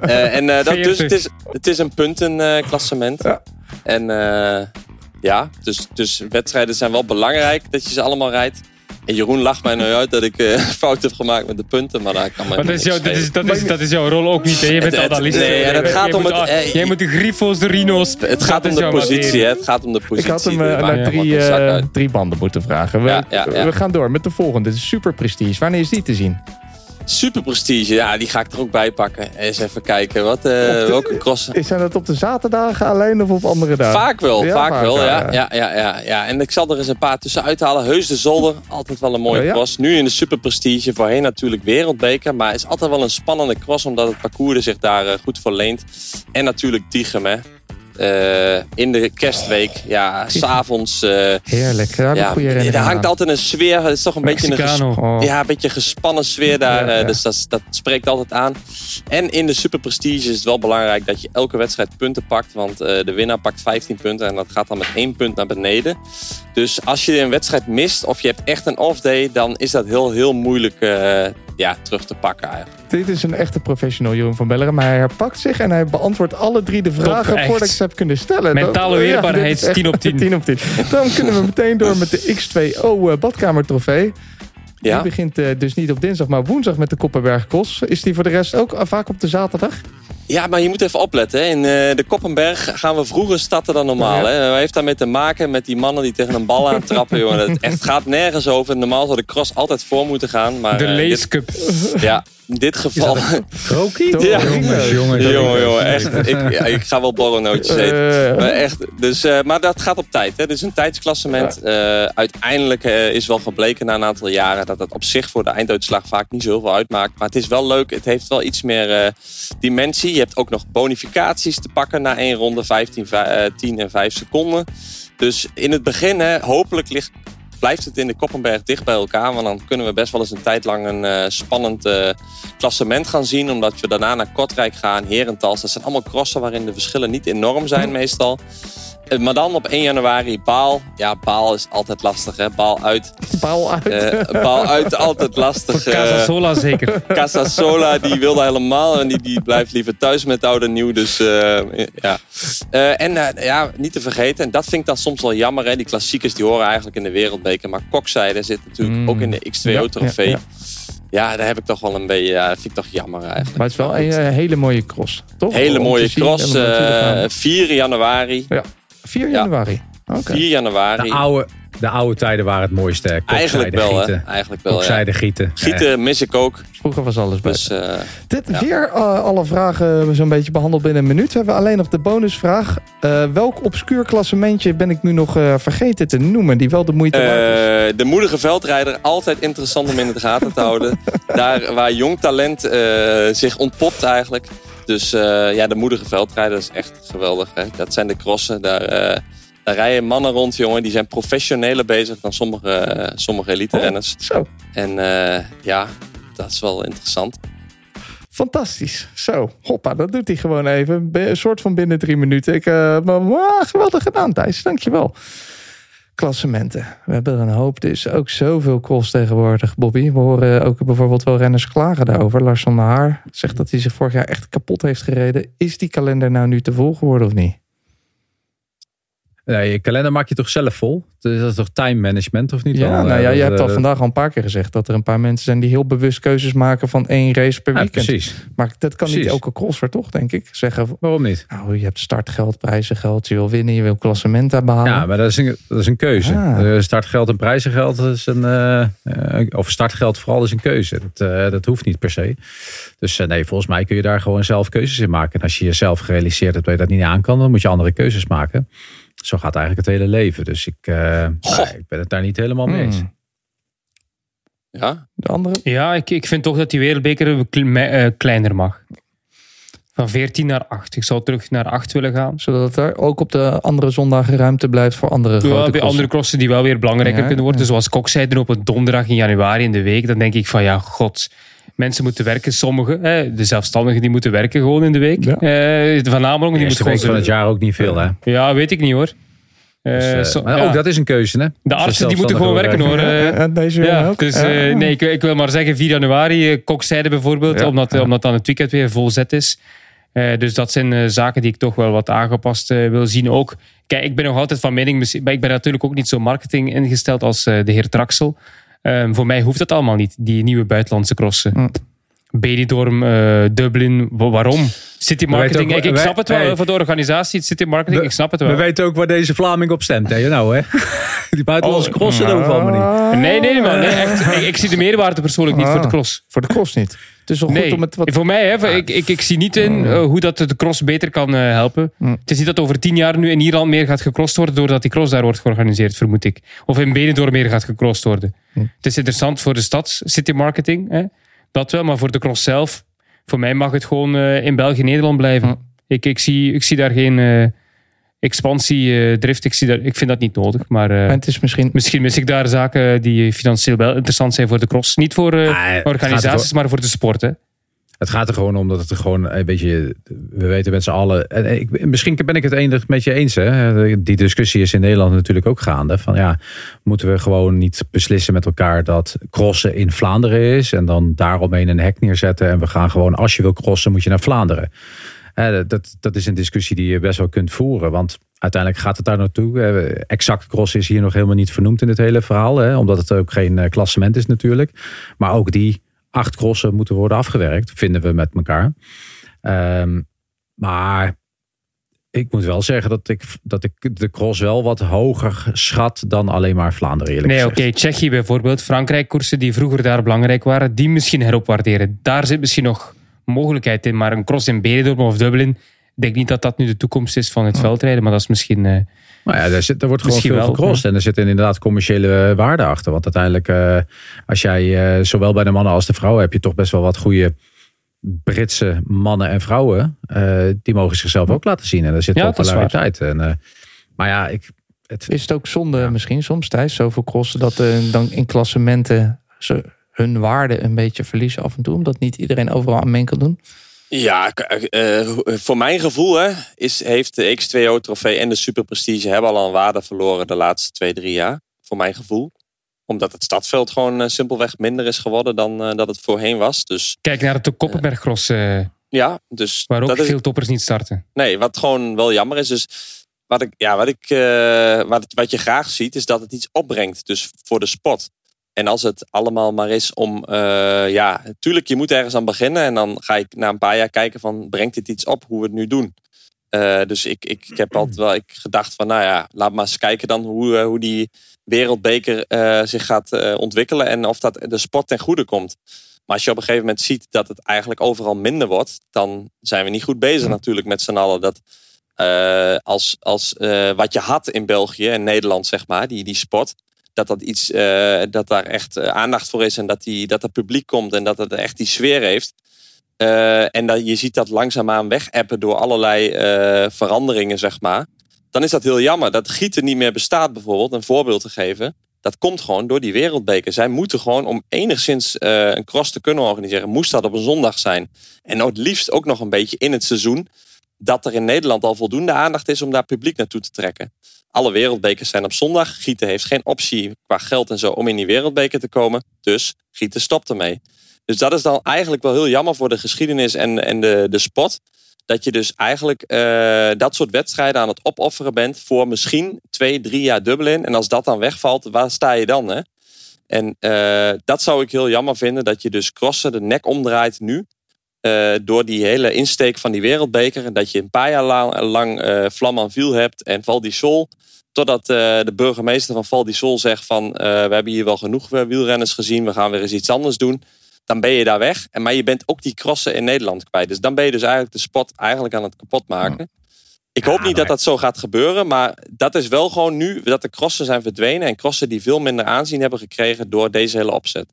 Eh, en eh, dat, dus 40. het is, het is een puntenklassement. Ja. En eh, ja, dus, dus wedstrijden zijn wel belangrijk dat je ze allemaal rijdt. En Jeroen lacht mij nu uit dat ik eh fout heb gemaakt met de punten, maar daar kan mij Maar dat is, dat, is, schelen. dat, is, dat is jouw rol ook niet. Hè? Je bent Het- het- analist. nee, en het Jij gaat om moet- het- eh, Jij moet de Griffo's, de Rino's. Het gaat dat om de positie, hè? Het gaat om de Ik positie. had hem Dat eh, naar drie, eh, drie banden moeten vragen. We, Ja, ja, ja. we gaan door met de volgende. Dit is Super Prestige. Wanneer is die te zien? Super Prestige, ja, die ga ik er ook bij pakken. Eens even kijken, wat, eh, de- welke cross... Is zijn dat op de zaterdagen alleen of op andere dagen? Vaak wel, Ja, vaak vaak wel, ja. ja. Ja, ja, ja. En ik zal er eens een paar tussen uithalen. Heus de Zolder, altijd wel een mooie Oh, ja? cross. Nu in de Super Prestige, voorheen natuurlijk wereldbeker. Maar is altijd wel een spannende cross, omdat het parcours er zich daar eh, goed voor leent. En natuurlijk Tichem, hè. Eh, in de kerstweek, ja, s'avonds... eh Heerlijk. Daar heb ik ja, goede er hangt aan. altijd een sfeer. Het is toch een beetje een. Oh. ja, een beetje een gespannen sfeer daar. Ja, eh, ja. Dus dat, spreekt altijd aan. En in de Super Prestige is het wel belangrijk dat je elke wedstrijd punten pakt. Want eh, de winnaar pakt 15 punten en dat gaat dan met één punt naar beneden. Dus als je een wedstrijd mist of je hebt echt een off-day, dan is dat heel, heel moeilijk eh, ja, terug te pakken eigenlijk. Dit is een echte professional, Jeroen van Belleren. Maar hij herpakt zich en hij beantwoordt alle drie de vragen voordat ik ze heb kunnen stellen. Mentale Dat- weerbaarheid echt 10 op 10. 10 op 10. Dan kunnen we meteen door met de X2O eh, badkamertrofee. Die Ja? begint eh, dus niet op dinsdag, maar woensdag met de Koppenberg Cross. Is die voor de rest ook eh, vaak op de zaterdag? Ja, maar je moet even opletten. Hè. In de Koppenberg gaan we vroeger starten dan normaal. Ja. Hè. Wat heeft daarmee te maken met die mannen die tegen een bal aan trappen? jongen. Het echt gaat nergens over. Normaal zou de cross altijd voor moeten gaan. Maar, De Lace Cup. Ja, in dit geval... Krokie? Ja. Jongens, jongens. jongen, jongen, echt. Ik, ik ga wel borrelnootjes eten. Eh, Maar, echt, dus, eh, maar dat gaat op tijd. Hè. Dit is een tijdsklassement. Eh, uiteindelijk is wel gebleken na een aantal jaren dat het op zich voor de einduitslag vaak niet zo heel veel uitmaakt. Maar het is wel leuk. Het heeft wel iets meer dimensie. Je hebt ook nog bonificaties te pakken na één ronde, 15, vij- eh, 10 en 5 seconden. Dus in het begin, hè, hopelijk ligt, blijft het in de Koppenberg dicht bij elkaar. Want dan kunnen we best wel eens een tijd lang een eh, spannend eh, klassement gaan zien. Omdat we daarna naar Kortrijk gaan, Herentals. Dat zijn allemaal crossen waarin de verschillen niet enorm zijn meestal. Eh, Maar dan op 1 januari Baal. Ja, Baal is altijd lastig, hè? Baal uit. Paal uit. Eh, Baal uit, altijd lastig. Voor eh. Casasola zeker. Casasola, die wilde helemaal en die, die blijft liever thuis met oud en nieuw. Dus eh, ja. Eh, en eh, ja, niet te vergeten, en dat vind ik dan soms wel jammer. Hè, die klassiekers die horen eigenlijk in de wereldbeker. Maar kokzijde zit natuurlijk Mm. ook in de X2O-trofee. Ja, Ja, ja, daar heb ik toch wel een beetje, ja, dat vind ik toch jammer eigenlijk. Maar het is wel een eh, hele mooie cross, toch? Hele mooie cross, en om naartoe te gaan. eh 4 januari. 4 ja. januari. Oké. 4 januari. De oude, de oude tijden waren het mooiste. Eigenlijk wel, gieten. hè? Eigenlijk wel, ja. Gieten. Gieten mis ik ook. Vroeger was alles. Dus eh, Dit, ja. Weer eh, alle vragen zo'n beetje behandeld binnen een minuut. We hebben alleen nog de bonusvraag. Eh, welk obscuur klassementje ben ik nu nog eh, vergeten te noemen? Die wel de moeite waard is. Eh, de moedige veldrijder, altijd interessant om in de gaten te houden. Daar waar jong talent eh, zich ontpopt eigenlijk. Dus eh, ja, de moedige veldrijder is echt geweldig. Hè? Dat zijn de crossen. Daar, eh, daar rijden mannen rond, jongen. Die zijn professioneler bezig dan sommige, eh, sommige elite-renners. Zo, En ja, dat is wel interessant. fantastisch. Zo, hoppa, dat doet hij gewoon even. Een soort van binnen drie minuten. Ik, maar, maar, geweldig gedaan, Thijs. Dankjewel. Klassementen. We hebben er een hoop. Is ook zoveel cross tegenwoordig, Bobby. We horen ook bijvoorbeeld wel renners klagen daarover. Lars van der Haar zegt dat hij zich vorig jaar echt kapot heeft gereden. Is die kalender nou nu te vol geworden of niet? Nee, je kalender maak je toch zelf vol? Dus dat is toch time management of niet? Ja, wel? nou ja, Eh, je hebt al eh, vandaag al een paar keer gezegd dat er een paar mensen zijn die heel bewust keuzes maken van één race per ja, weekend. precies. maar dat kan niet elke crosser toch, denk ik. Zeggen, Waarom niet? nou, je hebt startgeld, prijzengeld, je wil winnen, je wil klassementen behalen. Ja, maar dat is een, dat is een keuze. Ah. Eh, startgeld en prijzengeld is een. eh, of startgeld vooral is een keuze. Dat, dat hoeft niet per se. Dus nee, volgens mij kun je daar gewoon zelf keuzes in maken. En als je jezelf gerealiseerd hebt dat je dat niet aan kan, dan moet je andere keuzes maken. Zo gaat eigenlijk het hele leven. Dus ik, eh, nou, ik ben het daar niet helemaal mee eens. Hmm. Ja, De andere? Ja, ik, ik vind toch dat die wereldbeker eh, kleiner mag. Van 14 naar 8. Ik zou terug naar 8 willen gaan. Zodat er ook op de andere zondagen ruimte blijft voor andere grote Ja, bij crossen. andere crossen die wel weer belangrijker Ja, kunnen worden. ja. Zoals Kokzijde op een donderdag in januari in de week. Dan denk ik van ja, god. Mensen moeten werken, sommigen. Hè, de zelfstandigen die moeten werken gewoon in de week. Ja. Eh, de die moet eerste gewoon... van het jaar ook niet veel, hè? Ja, weet ik niet hoor. Eh, Dus, eh, zo- maar ja. ook dat is een keuze, hè? De artsen die moeten gewoon werken hoor. Eh, deze ja, ook. dus Ja. eh, nee, ik, ik wil maar zeggen 4 januari, Kokzijde bijvoorbeeld, Ja, omdat, ja. omdat dan het weekend weer vol zet is. Eh, dus dat zijn eh, zaken die ik toch wel wat aangepast wil zien ook. Kijk, ik ben nog altijd van mening, misschien- maar ik ben natuurlijk ook niet zo marketing ingesteld als eh, de heer Traxel. Ehm, voor mij hoeft dat allemaal niet, die nieuwe buitenlandse crossen. Mm. Benidorm, eh, Dublin, wa- waarom? City marketing, ook- ik, ik wij- snap het wel hey. voor de organisatie, city marketing, ik snap het wel. We weten ook waar deze Vlaming op stemt, hè? Nou, hè? Die buitenlandse Oh, crossen, hoeft allemaal niet. Nee, nee, man. Nee, echt, ik, ik zie de meerwaarde persoonlijk niet voor de cross. Voor de cross niet. Het is wel goed Nee, om het wat... voor mij, hè, ik, ik, ik zie niet in eh, hoe dat de cross beter kan eh, helpen. Mm. Het is niet dat over tien jaar nu in Ierland meer gaat gecrossed worden doordat die cross daar wordt georganiseerd, vermoed ik. Of in Benidorm meer gaat gecrossed worden. Mm. Het is interessant voor de stads city marketing, hè, dat wel, maar voor de cross zelf, voor mij mag het gewoon eh, in België-Nederland blijven. Mm. Ik, ik, zie, ik zie daar geen expansie, eh, drift, ik, zie daar, ik vind dat niet nodig, maar... eh, En het is misschien... Misschien mis ik daar zaken die financieel wel interessant zijn voor de cross. Niet voor eh, Ah, organisaties, maar voor de sport. Hè? Het gaat er gewoon om dat het er gewoon een beetje. We weten met z'n allen. En ik, misschien ben ik het enig met je eens. Hè? Die discussie is in Nederland natuurlijk ook gaande. Van ja, moeten we gewoon niet beslissen met elkaar dat crossen in Vlaanderen is. En dan daaromheen een hek neerzetten. En we gaan gewoon, als je wil crossen, moet je naar Vlaanderen. Dat, dat is een discussie die je best wel kunt voeren. Want uiteindelijk gaat het daar naartoe. Eh, Exact cross is hier nog helemaal niet vernoemd in het hele verhaal. Hè? Omdat het ook geen eh, klassement is natuurlijk. Maar ook die acht crossen moeten worden afgewerkt, vinden we met elkaar. Ehm, maar ik moet wel zeggen dat ik, dat ik de cross wel wat hoger schat dan alleen maar Vlaanderen eerlijk Nee, oké. gezegd. Tsjechië bijvoorbeeld. Frankrijk koersen die vroeger daar belangrijk waren, die misschien heropwaarderen. Daar zit misschien nog mogelijkheid in. Maar een cross in Benidorm of Dublin, ik denk niet dat dat nu de toekomst is van het veldrijden. Maar dat is misschien... eh, Maar ja, er, zit, er wordt gewoon Misschien veel wel, gecrossed. En er zit inderdaad commerciële waarde achter. Want uiteindelijk, eh, als jij eh, zowel bij de mannen als de vrouwen... heb je toch best wel wat goede Britse mannen en vrouwen. eh, die mogen zichzelf ook laten zien. En er zit Ja, dat is populariteit. En, eh, maar ja, ik, het, Is het ook zonde misschien soms, Thijs, zoveel crossen, dat eh, dan in klassementen ze hun waarde een beetje verliezen af en toe, omdat niet iedereen overal aan mee kan doen? Ja, k- eh, voor mijn gevoel hè, is, heeft de X2O-trofee en de Super Prestige hebben al een waarde verloren de laatste twee, drie jaar. Voor mijn gevoel. Omdat het stadveld gewoon eh, simpelweg minder is geworden dan eh, dat het voorheen was. Dus Kijk naar de Koppenbergcross, eh, ja, dus waar ook dat is, veel toppers niet starten. Nee, wat gewoon wel jammer is. Dus wat, ik, ja, wat, ik, eh, wat, wat je graag ziet, is dat het iets opbrengt. Dus voor de sport. En als het allemaal maar is om. eh, ja, natuurlijk, je moet ergens aan beginnen. En dan ga ik na een paar jaar kijken van. Brengt dit iets op hoe we het nu doen? Eh, dus ik, ik, ik heb altijd wel ik gedacht van. Nou ja, laat maar eens kijken dan hoe, eh, hoe die wereldbeker zich gaat ontwikkelen. En of dat de sport ten goede komt. Maar als je op een gegeven moment ziet dat het eigenlijk overal minder wordt. Dan zijn we niet goed bezig natuurlijk met z'n allen. Dat als, als wat je had in België en Nederland, zeg maar, die, die sport. Dat, dat, iets, eh, dat daar echt eh, aandacht voor is en dat, die, dat er publiek komt en dat het echt die sfeer heeft. Eh, en dat, je ziet dat langzaamaan wegappen door allerlei veranderingen, zeg maar. Dan is dat heel jammer. Dat gieten niet meer bestaat bijvoorbeeld, een voorbeeld te geven. Dat komt gewoon door die wereldbeker. Zij moeten gewoon om enigszins een cross te kunnen organiseren, moest dat op een zondag zijn. En het liefst ook nog een beetje in het seizoen dat er in Nederland al voldoende aandacht is om daar publiek naartoe te trekken. Alle wereldbekers zijn op zondag. Gieten heeft geen optie qua geld en zo om in die wereldbeker te komen. Dus Gieten stopt ermee. Dus dat is dan eigenlijk wel heel jammer voor de geschiedenis en, en de, de. Dat je dus eigenlijk eh, dat soort wedstrijden aan het opofferen bent voor misschien twee, drie jaar Dublin. En als dat dan wegvalt, waar sta je dan? Hè? En eh, dat zou ik heel jammer vinden. Dat je dus crossen de nek omdraait nu. Eh, door die hele insteek van die wereldbeker. En dat je een paar jaar lang, lang eh Flamanville hebt en Val di Sol. Totdat eh, de burgemeester van Val di Sol zegt van... we hebben hier wel genoeg wielrenners gezien. We gaan weer eens iets anders doen. Dan ben je daar weg. En, maar je bent ook die crossen in Nederland kwijt. Dus dan ben je dus eigenlijk de sport eigenlijk aan het kapot maken. Ik hoop niet dat dat zo gaat gebeuren. Maar dat is wel gewoon nu dat de crossen zijn verdwenen. En crossen die veel minder aanzien hebben gekregen door deze hele opzet.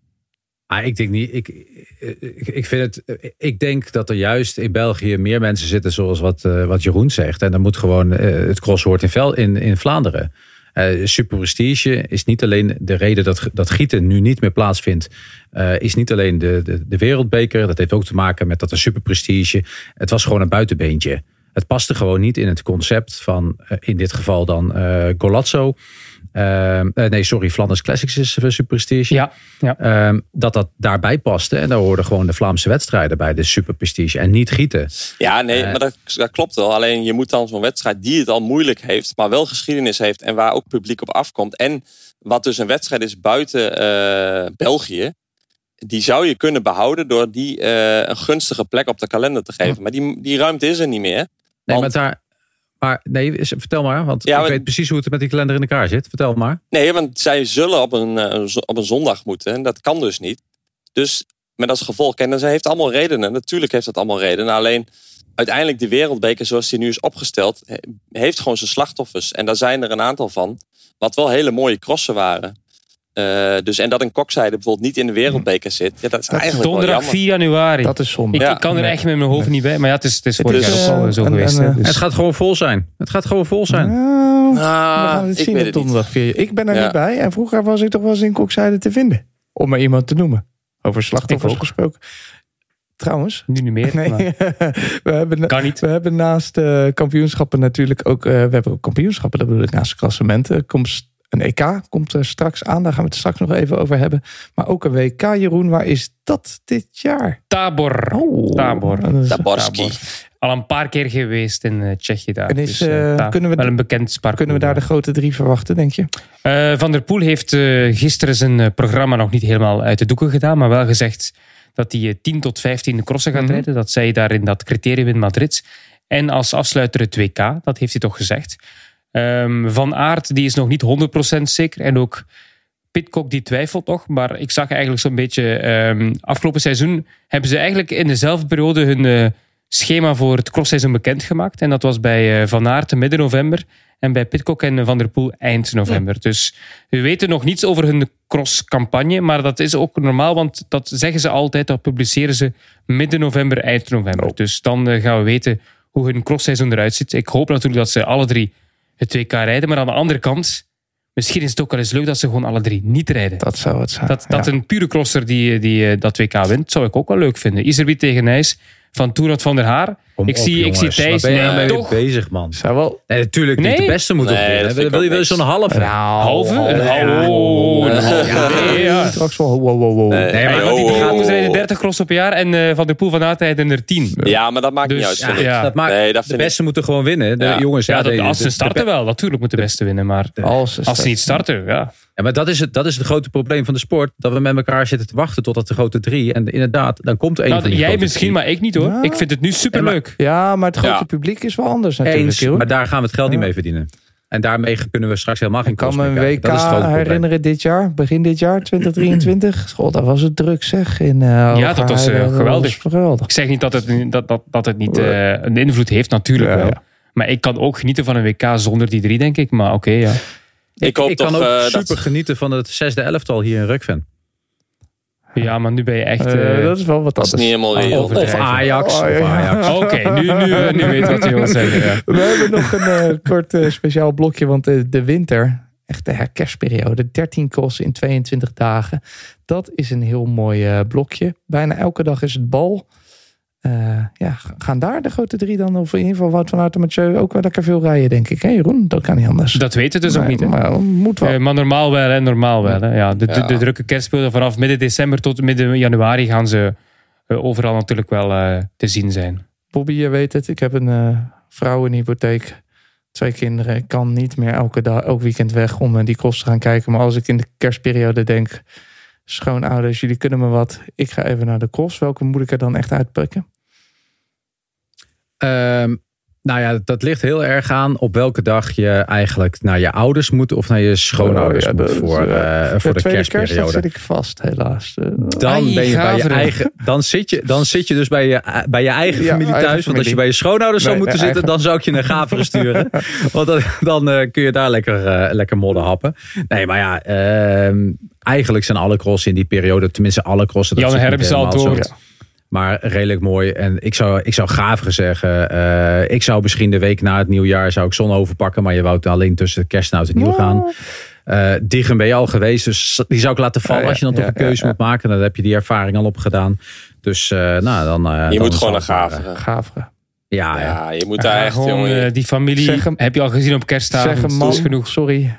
Ah, ik denk niet. Ik, ik, ik, vind het, ik denk dat er juist in België meer mensen zitten zoals wat, eh, wat Jeroen zegt. En dan moet gewoon eh, het cross hoort in, in, in Vlaanderen. Eh, Super Prestige is niet alleen de reden dat, dat Gieten nu niet meer plaatsvindt. eh, is niet alleen de, de, de wereldbeker. Dat heeft ook te maken met dat de Super Prestige. Het was gewoon een buitenbeentje. Het paste gewoon niet in het concept van in dit geval dan Golazzo. Ehm, eh, nee, sorry, Flanders Classics is eh, Super Prestige. Ja, ja. Ehm, dat dat daarbij paste. En daar hoorden gewoon de Vlaamse wedstrijden bij, de Super Prestige. En niet gieten. Ja, nee, Eh. maar dat, dat klopt wel. Alleen je moet dan zo'n wedstrijd die het al moeilijk heeft, maar wel geschiedenis heeft en waar ook publiek op afkomt. En wat dus een wedstrijd is buiten eh, België, die zou je kunnen behouden door die eh, een gunstige plek op de kalender te geven. Maar die, die ruimte is er niet meer. Nee, Want- maar daar. Maar nee, vertel maar, want Ja, ik maar- weet precies hoe het met die kalender in elkaar zit. Vertel maar. Nee, want zij zullen op een, eh, op een zondag moeten. En dat kan dus niet. Dus met als gevolg, en ze heeft allemaal redenen. Natuurlijk heeft dat allemaal redenen. Alleen uiteindelijk de wereldbeker zoals die nu is opgesteld, he- heeft gewoon zijn slachtoffers. En daar zijn er een aantal van. Wat wel hele mooie crossen waren. Eh, dus, en dat een kokzijde bijvoorbeeld niet in de wereldbeker zit. Ja, dat is eigenlijk wel Donderdag jammer. 4 januari. Dat is zonde. ik, Ja. ik kan er Nee. echt met mijn hoofd niet bij. Maar ja, het is, het is vorig is, jaar ook al eh, zo geweest. Dus- Het gaat gewoon vol zijn. Het gaat gewoon vol zijn. Nou, we Ah, gaan het ik zien op donderdag 4. Ik ben er Ja. niet bij. En vroeger was ik toch wel eens in Kokzijde te vinden. Om maar iemand te noemen. Over slachtoffers gesproken. Trouwens. Nu niet meer. Nee, maar we, hebben, kan niet. we hebben naast eh, kampioenschappen natuurlijk ook... eh, we hebben ook kampioenschappen, dat bedoel ik, naast de klassementen. Komt s- een EK komt er straks aan. Daar gaan we het straks nog even over hebben. Maar ook een WK, Jeroen. Waar is dat dit jaar? Tabor. Oh, Tabor. Taborski. Tabor. Al een paar keer geweest in eh, Tsjechië daar. En is, Dus, eh, eh, kunnen we wel een bekend spark. Kunnen we daar de grote drie verwachten, denk je? Eh, Van der Poel heeft eh, gisteren zijn programma nog niet helemaal uit de doeken gedaan, maar wel gezegd dat hij eh, 10 tot 15 crossen gaat Mhm. rijden. Dat zei hij daar in dat criterium in Madrid. En als afsluiter het WK, dat heeft hij toch gezegd. Ehm, van Aert, die is nog niet 100% zeker. En ook Pitcock, die twijfelt nog. Maar ik zag eigenlijk zo'n beetje... ehm, afgelopen seizoen hebben ze eigenlijk in dezelfde periode hun eh, schema voor het crossseizoen bekendgemaakt. En dat was bij eh, Van Aert midden november. En bij Pitcock en Van der Poel eind november. Dus we weten nog niets over hun crosscampagne. Maar dat is ook normaal, want dat zeggen ze altijd. Dat publiceren ze midden november, eind november. Dus dan eh, gaan we weten hoe hun crossseizoen eruit ziet. Ik hoop natuurlijk dat ze alle drie het WK rijden. Maar aan de andere kant, misschien is het ook wel eens leuk dat ze gewoon alle drie niet rijden. Dat zou het zijn. Dat, dat Ja. een pure crosser die, die eh, dat WK wint, zou ik ook wel leuk vinden. Iserbi tegen Nijs van Toenot van der Haar. Kom ik op, zie, ik zie. Thijs. Ben je nee, nou mee toch? bezig, man? Zou wel... Nee, natuurlijk niet. Nee? De beste moet Nee, Wil je wel zo'n halve? Nou, Halve? Een halve? Oh, Een halve. Ja. Straks wel. Wow, wow, wow. Nee, Nee, maar want die oh, Die oh, gaat oh. rijden 30 cross op jaar en eh, Van der Poel van Aert rijden er 10. Ja, maar dat maakt Dus, niet uit. ja. Dat maakt, Nee, dat de ik- beste moeten gewoon winnen. De Ja. jongens, Ja, ja, dat, de- als de- ze de- starten wel. Natuurlijk moet de beste winnen. Maar Als, ze als ze niet starten, ja. Ja, maar dat is, het, dat is het grote probleem van de sport. Dat we met elkaar zitten te wachten totdat de grote drie. En inderdaad, dan komt er een Nou, van die jij grote misschien, drie. maar ik niet hoor. Ja. Ik vind het nu superleuk. Ja, maar het grote Ja. publiek is wel anders natuurlijk. Eens, maar daar gaan we het geld niet mee verdienen. En daarmee kunnen we straks helemaal geen Ik kan me een. WK probleem. herinneren dit jaar, begin dit jaar, 2023. God, dat was het druk zeg. In, eh, Ja, dat was, eh, geweldig. was geweldig. Ik zeg niet dat het, dat, dat, dat het niet eh, een invloed heeft, natuurlijk Ja, wel. ja. Maar ik kan ook genieten van een WK zonder die drie, denk ik. Maar oké, ja. Ik hoop ik toch kan ook eh, super dat... genieten van het zesde elftal hier in Rukven. Ja, maar nu ben je echt... Eh, eh, dat is wel wat Dat is anders. niet helemaal Oh, reëel. Of Ajax. Oh, of ja. Ajax. Oké, nu, nu, nu weet wat je wil zeggen. Ja. We hebben nog een kort eh, speciaal blokje, want de, de winter, echt de herkerstperiode, 13 crossen in 22 dagen. Dat is een heel mooi blokje. Bijna elke dag is het bal. Eh, ja, gaan daar de grote drie dan, of in ieder geval Wout van Aert en Mathieu, ook wel lekker veel rijden, denk ik. Hé Jeroen, dat kan niet anders. Dat weten we dus ook niet. Hè? Maar moet wel. Eh, maar normaal wel, hè? normaal wel. Hè? Ja, de, de, Ja. de drukke kerstspelen vanaf midden december tot midden januari gaan ze eh, overal natuurlijk wel te zien zijn. Bobby, je weet het. Ik heb een eh vrouw in hypotheek. Twee kinderen. Ik kan niet meer elke dag, elk weekend weg om die cross te gaan kijken. Maar als ik in de kerstperiode denk... Schoonouders, jullie kunnen me wat. Ik ga even naar de cross. Welke moet ik er dan echt uitpikken? Ehm, nou ja, dat ligt heel erg aan op welke dag je eigenlijk naar je ouders moet of naar je schoonouders Oh, ja, moet dat voor, eh, eh, voor de, kerstperiode. zit ik vast, helaas. Eh, Dan Ai, ben je bij je eigen. Dan zit je, dan zit je dus bij je, bij je eigen Ja, familie eigen thuis. Want als je bij je schoonouders zou moeten nee, zitten, dan zou ik je naar Gaveren sturen. Want dan, dan eh, kun je daar lekker, eh, lekker modder happen. Nee, maar ja, ehm, eigenlijk zijn alle crossen in die periode, tenminste alle crossen. dat Jan zal het helemaal zo. woord. Maar redelijk mooi. En ik zou, ik zou Gaveren zeggen. eh, ik zou misschien de week na het nieuwjaar zou ik Zonhoven pakken. Maar je wou alleen tussen kerst en oud en nieuw gaan. Eh Diegem ben je al geweest. Dus die zou ik laten vallen Ja, ja, als je dan toch ja, een keuze ja, moet maken. Dan heb je die ervaring al opgedaan. Dus eh, nou, dan... eh, Je dan moet gewoon naar maar, Gaveren. Gaveren. Ja, ja. Ja, je moet daar echt, gewoon, jongen. die familie Zeg hem- heb je al gezien op kerstavond. Zeg een man, genoeg. sorry.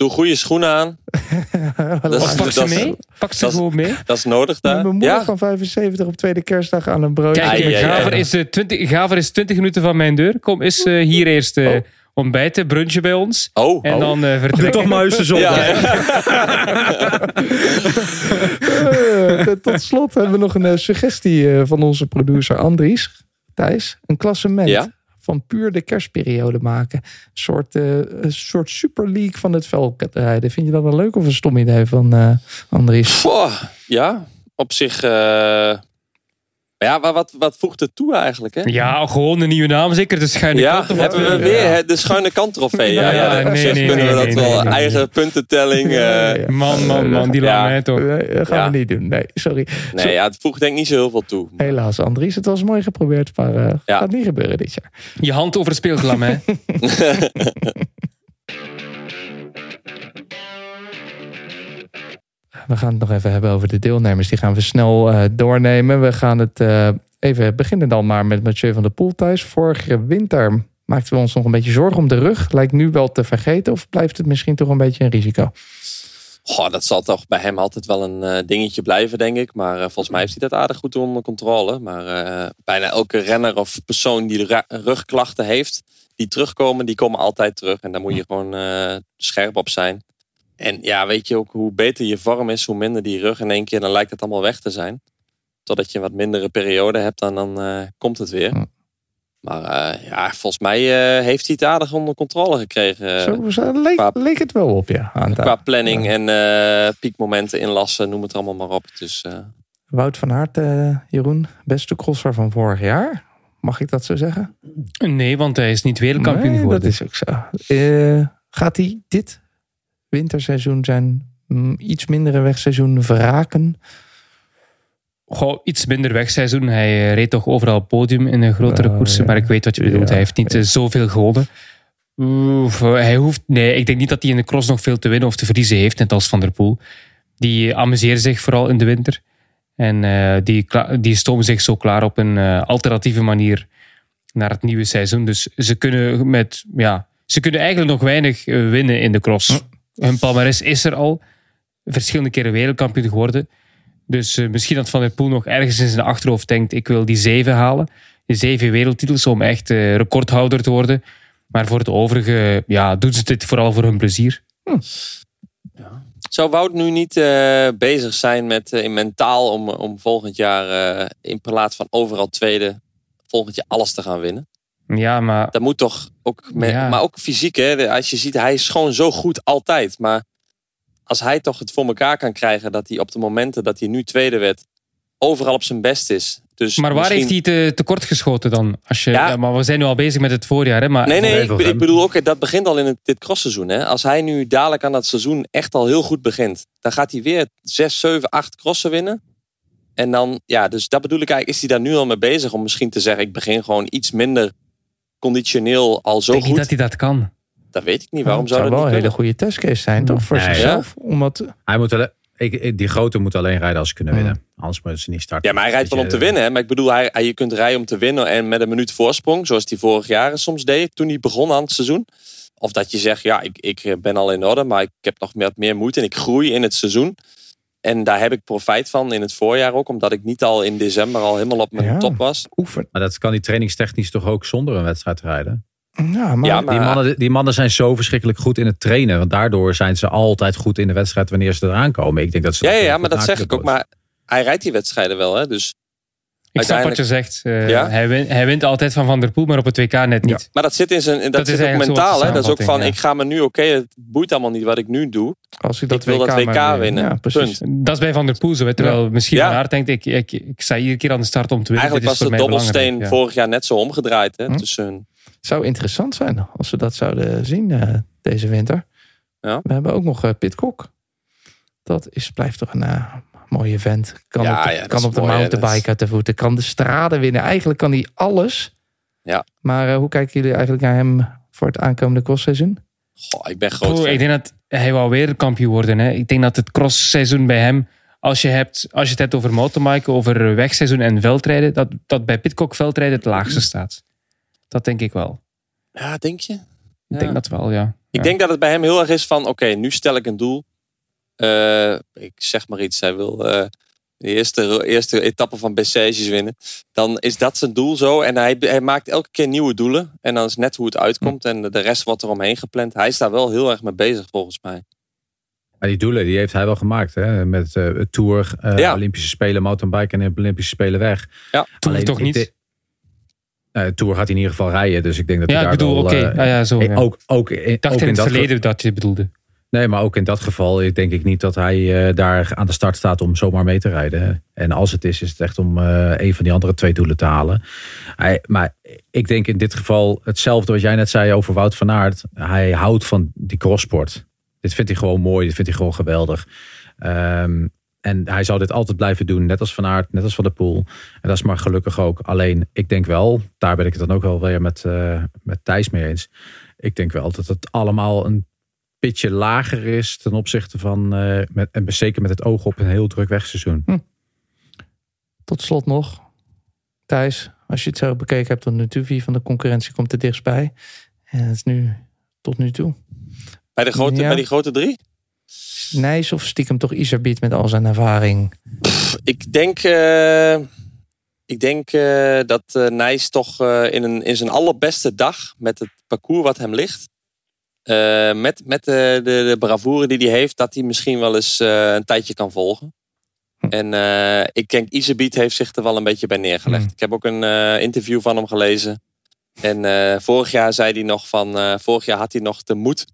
Doe goede schoenen aan. Dat is, pak ze dat mee. Pak ze gewoon mee. Dat is nodig Mijn daar. moeder Ja, van 75 op tweede kerstdag aan een broodje. Kijk, ai, ai. Gaver, is, eh, 20, Gaver is 20 minuten van mijn deur. Kom, is eh, hier eerst eh, Oh. ontbijten, brunchen bij ons. Oh, En oh. dan eh vertrekken. Toch. Ja, ja. Eh, tot slot hebben we nog een eh, suggestie eh, van onze producer Andries. Thijs, een klassement Ja? Van puur de kerstperiode maken. Een soort, eh, een soort super league van het veldrijden. Vind je dat een leuk of een stom idee van eh, Andries? Ja, op zich. Eh, ja, maar wat, wat voegt het toe eigenlijk? Hè? Ja, gewoon een nieuwe naam. Zeker de schuine Ja, kant. of hebben wat, we eh, weer hè, de schuine kant trofee. Ja, Ja, ja, nee, nee, kunnen we dat nee, wel. nee, nee. Eigen puntentelling. eh. Man, man, man. Die Ja. laat mij toch. Nee, dat gaan Ja. we niet doen. Nee, sorry. Nee, ja, het voegt denk ik niet zo heel veel toe. Helaas, Andries. Het was mooi geprobeerd, maar eh Ja. gaat niet gebeuren dit jaar. Je hand over het speelglam, hè. We gaan het nog even hebben over de deelnemers. Die gaan we snel eh, doornemen. We gaan het eh, even beginnen dan maar met Mathieu van der Poel thuis. Vorige winter maakten we ons nog een beetje zorgen om de rug. Lijkt nu wel te vergeten of blijft het misschien toch een beetje een risico? Goh, dat zal toch bij hem altijd wel een eh, dingetje blijven, denk ik. Maar volgens mij heeft hij dat aardig goed onder controle. Maar bijna elke renner of persoon die rugklachten heeft, die terugkomen, die komen altijd terug. En daar moet je gewoon eh, scherp op zijn. En ja, weet je ook, hoe beter je vorm is, hoe minder die rug in één keer, dan lijkt het allemaal weg te zijn. Totdat je een wat mindere periode hebt, dan, dan eh, komt het weer. Ja. Maar eh, ja, volgens mij eh, heeft hij het aardig onder controle gekregen. Zo, zo leek, qua- leek het wel op, ja. Aan Qua planning en eh, piekmomenten inlassen, noem het allemaal maar op. Dus eh, Wout van Aert, eh, Jeroen, beste crosser van vorig jaar. Mag ik dat zo zeggen? Nee, want hij is niet wereldkampioen Nee, geworden. dat is ook zo. Eh, gaat hij dit winterseizoen zijn mm, iets mindere wegseizoen verraken? Goh, iets minder wegseizoen. Hij eh, reed toch overal podium in de grotere Oh, koersen. ja. Maar ik weet wat je bedoelt. Ja, hij heeft niet eh, zoveel gewonnen. Oef, eh, hij hoeft, nee, ik denk niet dat hij in de cross nog veel te winnen of te verliezen heeft. Net als Van der Poel. Die amuseert zich vooral in de winter. En die, die stomen zich zo klaar op een alternatieve manier naar het nieuwe seizoen. Dus ze kunnen, met, ja, ze kunnen eigenlijk nog weinig winnen in de cross. Hun palmarès is er al. Verschillende keren wereldkampioen geworden. Dus eh, misschien dat Van der Poel nog ergens in zijn achterhoofd denkt: ik wil die zeven halen. Die zeven wereldtitels om echt eh, recordhouder te worden. Maar voor het overige ja, doen ze dit vooral voor hun plezier. Zou Wout nu niet eh, bezig zijn met eh, in mentaal om, om volgend jaar eh, in plaats van overal tweede volgend jaar alles te gaan winnen? Ja, maar Dat moet toch ook, met, Ja. maar ook fysiek hè. Als je ziet, hij is gewoon zo goed altijd. Maar als hij toch het voor elkaar kan krijgen dat hij op de momenten dat hij nu tweede werd overal op zijn best is. Dus Maar waar misschien- heeft hij te, tekort geschoten dan? Als je, Ja. ja. maar we zijn nu al bezig met het voorjaar. Hè? Maar Nee, nee, ik, bedoel ook, dat begint al in het, dit crossseizoen. Hè. Als hij nu dadelijk aan dat seizoen echt al heel goed begint, dan gaat hij weer 6, 7, 8 crossen winnen. En dan, ja, dus dat bedoel ik eigenlijk, is hij daar nu al mee bezig om misschien te zeggen, ik begin gewoon iets minder conditioneel al zo ik denk niet goed. dat hij dat kan. Dat weet ik niet. Waarom het zou dat wel niet een hele goede testcase zijn, toch? Voor Nee, zichzelf. Omdat, Hij moet alleen, ik, ik- die grote moet alleen rijden als ze kunnen winnen. Anders moeten ze niet starten. Ja, maar hij rijdt wel om te je, winnen. Hè? Maar ik bedoel, hij, hij- je kunt rijden om te winnen en met een minuut voorsprong. Zoals hij vorig jaar soms deed toen hij begon aan het seizoen. Of dat je zegt, ja, ik, ik ben al in orde, maar ik heb nog meer, meer moeite en ik groei in het seizoen. En daar heb ik profijt van in het voorjaar ook, omdat ik niet al in december al helemaal op mijn Ja. top was. oefen. Maar dat kan die trainingstechnisch toch ook zonder een wedstrijd rijden? Ja, maar, Ja, maar- Die mannen, die mannen zijn zo verschrikkelijk goed in het trainen. Want daardoor zijn ze altijd goed in de wedstrijd wanneer ze eraan komen. Ik denk dat ze Ja, ja, maar dat zeg ik ook. Maar hij rijdt die wedstrijden wel, hè? Dus, Ik snap wat je zegt. Eh, Ja? hij, wint, hij wint altijd van Van der Poel, maar op het WK net niet. maar dat zit in zijn, dat, Dat is zit ook mentaal, hè? Dat is ook van, ik ga me nu, oké, het boeit allemaal niet wat ik nu doe. als ik dat ik wil WK, dat WK maar weer- winnen. Ja, precies. Punt. Dat is bij Van der Poel zo. Terwijl misschien Ja. Aert denkt, ik, ik, ik sta iedere keer aan de start om te winnen. Eigenlijk was de dobbelsteen vorig jaar net zo omgedraaid, hè? Hm. Tussen hun. Het zou interessant zijn als we dat zouden zien eh, deze winter. Ja. We hebben ook nog eh Pitcock. Dat is, blijft toch een eh, mooie vent. Kan Ja, op de, ja, dat kan op de mooi, mountainbike uit de voeten. Kan de straden winnen. Eigenlijk kan hij alles. Ja. Maar eh, hoe kijken jullie eigenlijk naar hem voor het aankomende crossseizoen? Goh, ik ben groot ik denk dat hij wou weer kampioen worden. Hè. Ik denk dat het crossseizoen bij hem, als je, hebt, als je het hebt over mountainbiken, over wegseizoen en veldrijden, dat, dat bij Pitcock veldrijden het laagste staat. Dat denk ik wel. Ja, denk je? Ik Ja. denk dat wel, ja. Ik Ja. denk dat het bij hem heel erg is van, oké, nu stel ik een doel. Eh, ik zeg maar iets, hij wil eh, de eerste, eerste etappe van Bessages winnen. Dan is dat zijn doel zo. En hij, hij maakt elke keer nieuwe doelen. En dan is net hoe het uitkomt. En de rest wordt eromheen gepland. Hij is daar wel heel erg mee bezig volgens mij. Maar die doelen die heeft hij wel gemaakt. Hè? Met eh, het Tour, eh, Ja. Olympische Spelen, mountainbike en Olympische Spelen weg. Ja. Tour Alleen, toch niet? de- Eh, Tour gaat hij in ieder geval rijden. Dus ik denk dat Ja, hij ik daar bedoel, oké. Ah, ja, zo. Ook, ook, in, Ik dacht ook in in het dat verleden dat je het bedoelde. Nee, maar ook in dat geval denk ik niet dat hij eh, daar aan de start staat om zomaar mee te rijden. En als het is, is het echt om eh, een van die andere twee doelen te halen. Hij, maar ik denk in dit geval hetzelfde wat jij net zei over Wout van Aert. Hij houdt van die crossport. Dit vindt hij gewoon mooi, dit vindt hij gewoon geweldig. Ehm, en hij zou dit altijd blijven doen, net als Van Aert, net als Van der Poel. En dat is maar gelukkig ook. Alleen, ik denk wel, daar ben ik het dan ook wel weer met, eh, met Thijs mee eens. Ik denk wel dat het allemaal een pitje lager is ten opzichte van, eh, met, en zeker met het oog op een heel druk wegseizoen. Tot slot nog. Thijs, als je het zo bekeken hebt, dan natuurlijk wie van de concurrentie komt er dichtstbij. En het is nu tot nu toe. Bij, de grote, Ja. bij die grote drie? Nijs of stiekem toch Isabiet met al zijn ervaring. Ik denk, eh, ik denk eh, dat Nijs toch eh, in, een, in zijn allerbeste dag met het parcours wat hem ligt. Eh, met met de, de, de bravoure die hij heeft, dat hij misschien wel eens eh, een tijdje kan volgen. En eh, ik denk, Isabiet heeft zich er wel een beetje bij neergelegd. Hmm. Ik heb ook een interview van hem gelezen. En vorig jaar zei hij nog van, vorig jaar had hij nog de moed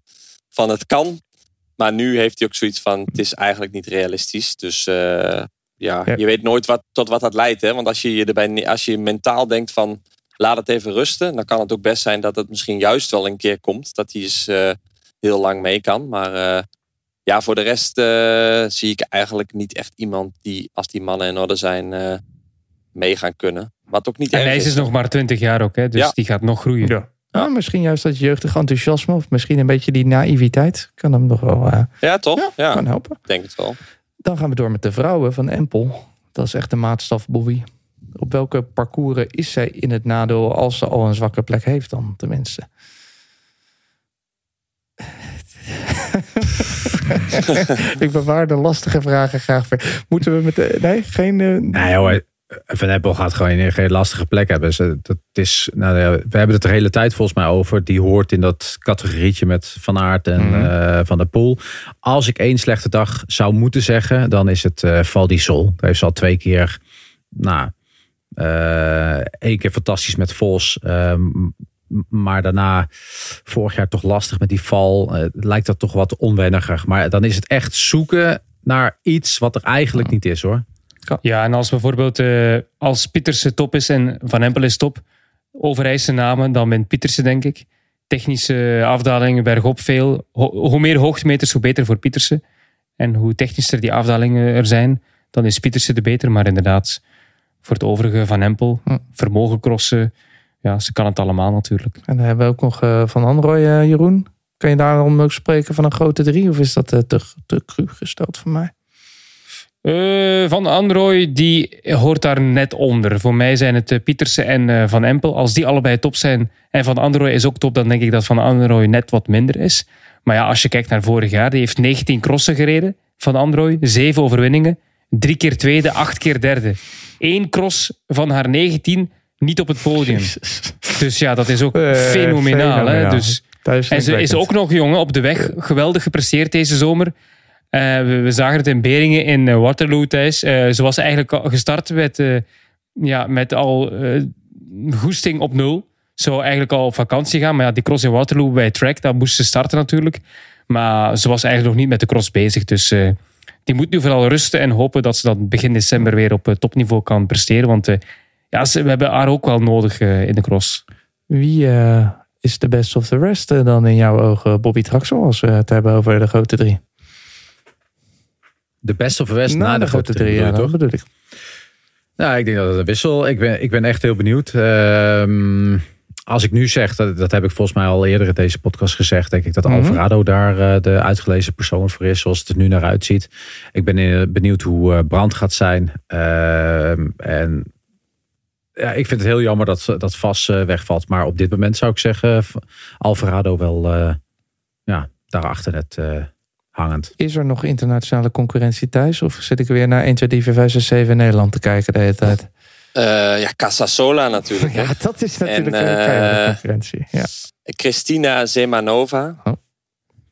van het kan. Maar nu heeft hij ook zoiets van, het is eigenlijk niet realistisch. Dus ja, Ja. je weet nooit wat, tot wat dat leidt. Hè? Want als je, je erbij, als je mentaal denkt van, laat het even rusten. Dan kan het ook best zijn dat het misschien juist wel een keer komt. Dat hij eens eh, heel lang mee kan. Maar eh, ja, voor de rest eh, zie ik eigenlijk niet echt iemand die, als die mannen in orde zijn, eh, mee gaan kunnen. Wat ook niet En erg Nijs is nog maar 20 jaar ook, hè, dus Ja. die gaat nog groeien. Ja. Nou, misschien juist dat jeugdig enthousiasme of misschien een beetje die naïviteit kan hem nog wel eh, Ja, toch? Ja, kan helpen. denk het wel. Dan gaan we door met de vrouwen van Empel. Dat is echt de maatstaf, Bobby. Op welke parcours is zij in het nadeel als ze al een zwakke plek heeft dan tenminste? ik bewaar de lastige vragen graag voor. Moeten we met de... Nee, geen... eh, Nee, joh, Van Apple gaat gewoon geen lastige plek hebben. Ze- Dat is, nou, ja, we hebben het de hele tijd volgens mij over. Die hoort in dat categorietje met Van Aert en eh, Van der Poel. Als ik één slechte dag zou moeten zeggen, dan is het eh Val di Sol. Daar heeft ze al twee keer, nou, eh, één keer fantastisch met Vos. ehm, maar daarna vorig jaar toch lastig met die val. Eh, lijkt dat toch wat onwenniger. Maar dan is het echt zoeken naar iets wat er eigenlijk niet is hoor. Ja, en als bijvoorbeeld eh, als Pietersen top is en Van Empel is top, Overijse namen, dan bent Pietersen denk ik. Technische afdalingen bergop veel. Ho- hoe meer hoogtemeters, hoe beter voor Pietersen. En hoe technischer die afdalingen er zijn, dan is Pietersen de beter. Maar inderdaad, voor het overige Van Empel, Hm. vermogen crossen, ja, ze kan het allemaal natuurlijk. En dan hebben we ook nog eh, Van Androoy, eh, Jeroen. Kan je daarom ook spreken van een grote drie? Of is dat eh, te, te cru gesteld voor mij? Van Androoy, die hoort daar net onder. Voor mij zijn het Pietersen en Van Empel. Als die allebei top zijn en Van Androoy is ook top, dan denk ik dat Van Androoy net wat minder is. Maar ja, als je kijkt naar vorig jaar, die heeft 19 crossen gereden. Van Androoy, 7 overwinningen, drie keer tweede, acht keer derde. Eén cross van haar 19 niet op het podium. Dus ja, dat is ook Eh, fenomenaal. Hè? Dus en ze is ook nog jong hè, op de weg. Geweldig gepresteerd deze zomer. Eh, we, we zagen het in Beringen in eh, Waterloo thuis. Ze was eigenlijk gestart met, ja, met al goesting op nul. Ze wou eigenlijk al op vakantie gaan. Maar ja, die cross in Waterloo bij track, daar moest ze starten natuurlijk. Maar ze was eigenlijk nog niet met de cross bezig. Dus die moet nu vooral rusten en hopen dat ze dat begin december weer op eh, topniveau kan presteren. Want eh, ja, ze, we hebben haar ook wel nodig eh, in de cross. Wie eh, is de best of the rest dan in jouw ogen? Bobby Traxel, als we het hebben over de grote drie. De best of the rest na, de, grote drie, ja, toch? bedoel ik. Nou, ik denk dat het een wissel. Ik ben, ik ben echt heel benieuwd. Ehm, als ik nu zeg, dat, dat heb ik volgens mij al eerder in deze podcast gezegd, denk ik dat Mhm. Alvarado daar eh, de uitgelezen persoon voor is, zoals het er nu naar uitziet. Ik ben eh, benieuwd hoe eh, Brand gaat zijn. Ehm, en ja, ik vind het heel jammer dat, dat Vas wegvalt. Maar op dit moment zou ik zeggen, Alvarado wel ja, daarachter net hangend. Is er nog internationale concurrentie thuis? Of zit ik weer naar 1, 2, 3, 4, 5, 6, 7 in Nederland te kijken de hele tijd? Eh, ja, Casasola natuurlijk. Ja, dat is natuurlijk En, een keiharde eh, concurrentie. Ja. Christina Zemanova. Oh.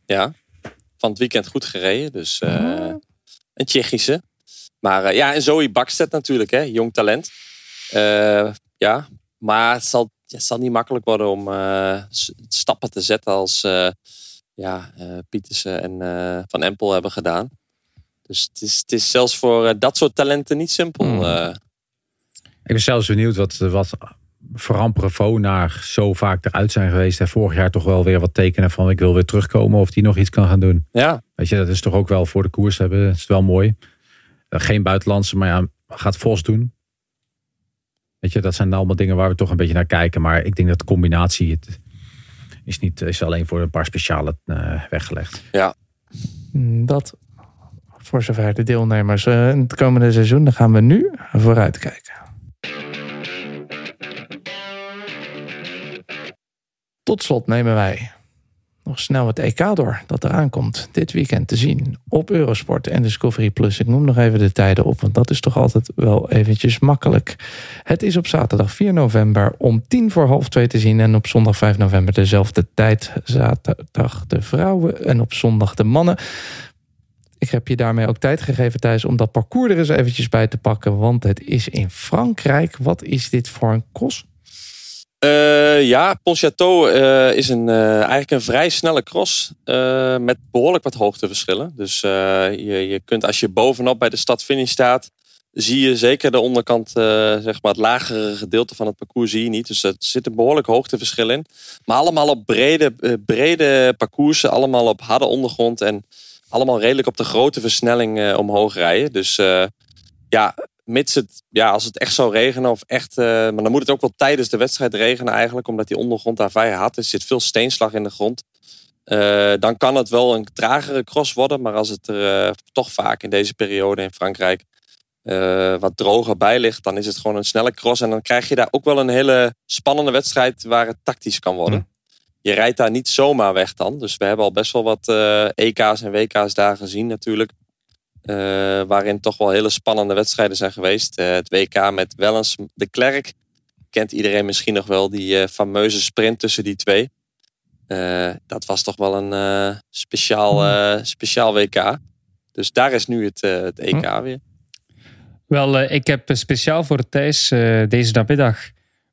Ja, van het weekend goed gereden. Dus eh, Oh. een Tsjechische. Maar ja, en Zoe Bakstedt natuurlijk, hè, jong talent. Ja, maar het zal, het zal niet makkelijk worden om stappen te zetten als ja, Pietersen en Van Empel hebben gedaan. Dus het is, het is zelfs voor dat soort talenten niet simpel. Hmm. Ik ben zelfs benieuwd wat, wat Veran naar zo vaak eruit zijn geweest. En vorig jaar toch wel weer wat tekenen van ik wil weer terugkomen. Of die nog iets kan gaan doen. ja, Weet je, dat is toch ook wel voor de koers hebben. Dat is wel mooi. Eh, Geen buitenlandse, maar ja, gaat Vos doen. Weet je, dat zijn allemaal dingen waar we toch een beetje naar kijken. Maar ik denk dat de combinatie het is, niet, is alleen voor een paar speciale eh, weggelegd. Mm, Dat voor zover de deelnemers eh, in het komende seizoen. Dan gaan we nu vooruit kijken. Tot slot nemen wij nog snel het EK door dat eraan komt. Dit weekend te zien op Eurosport en Discovery Plus. Ik noem nog even de tijden op, want dat is toch altijd wel eventjes makkelijk. Het is op zaterdag 4 november om tien voor half twee te zien. En op zondag 5 november dezelfde tijd. Zaterdag de vrouwen en op zondag de mannen. Ik heb je daarmee ook tijd gegeven, Thijs, om dat parcours er eens eventjes bij te pakken. Want het is in Frankrijk. Wat is dit voor een cross? Eh, ja, Pontchâteau eh, is een, eh, eigenlijk een vrij snelle cross met behoorlijk wat hoogteverschillen. Dus je, je kunt als je bovenop bij de stad finish staat, zie je zeker de onderkant, eh, zeg maar het lagere gedeelte van het parcours zie je niet. Dus er zit een behoorlijk hoogteverschil in. Maar allemaal op brede, eh, brede parcoursen, allemaal op harde ondergrond en allemaal redelijk op de grote versnelling eh, omhoog rijden. Dus ja, mits het, ja, als het echt zou regenen of echt, maar dan moet het ook wel tijdens de wedstrijd regenen eigenlijk, omdat die ondergrond daar vrij hard is. Zit veel steenslag in de grond. Dan kan het wel een tragere cross worden, maar als het er toch vaak in deze periode in Frankrijk eh, wat droger bij ligt, dan is het gewoon een snelle cross. En dan krijg je daar ook wel een hele spannende wedstrijd waar het tactisch kan worden. Je rijdt daar niet zomaar weg dan. Dus we hebben al best wel wat eh, EK's en WK's daar gezien natuurlijk. Eh, waarin toch wel hele spannende wedstrijden zijn geweest. Het WK met Wellens de Klerk. Kent iedereen misschien nog wel die fameuze sprint tussen die twee. Dat was toch wel een speciaal, eh, speciaal WK. Dus daar is nu het, het EK weer. Wel, eh, ik heb speciaal voor Thijs eh, deze namiddag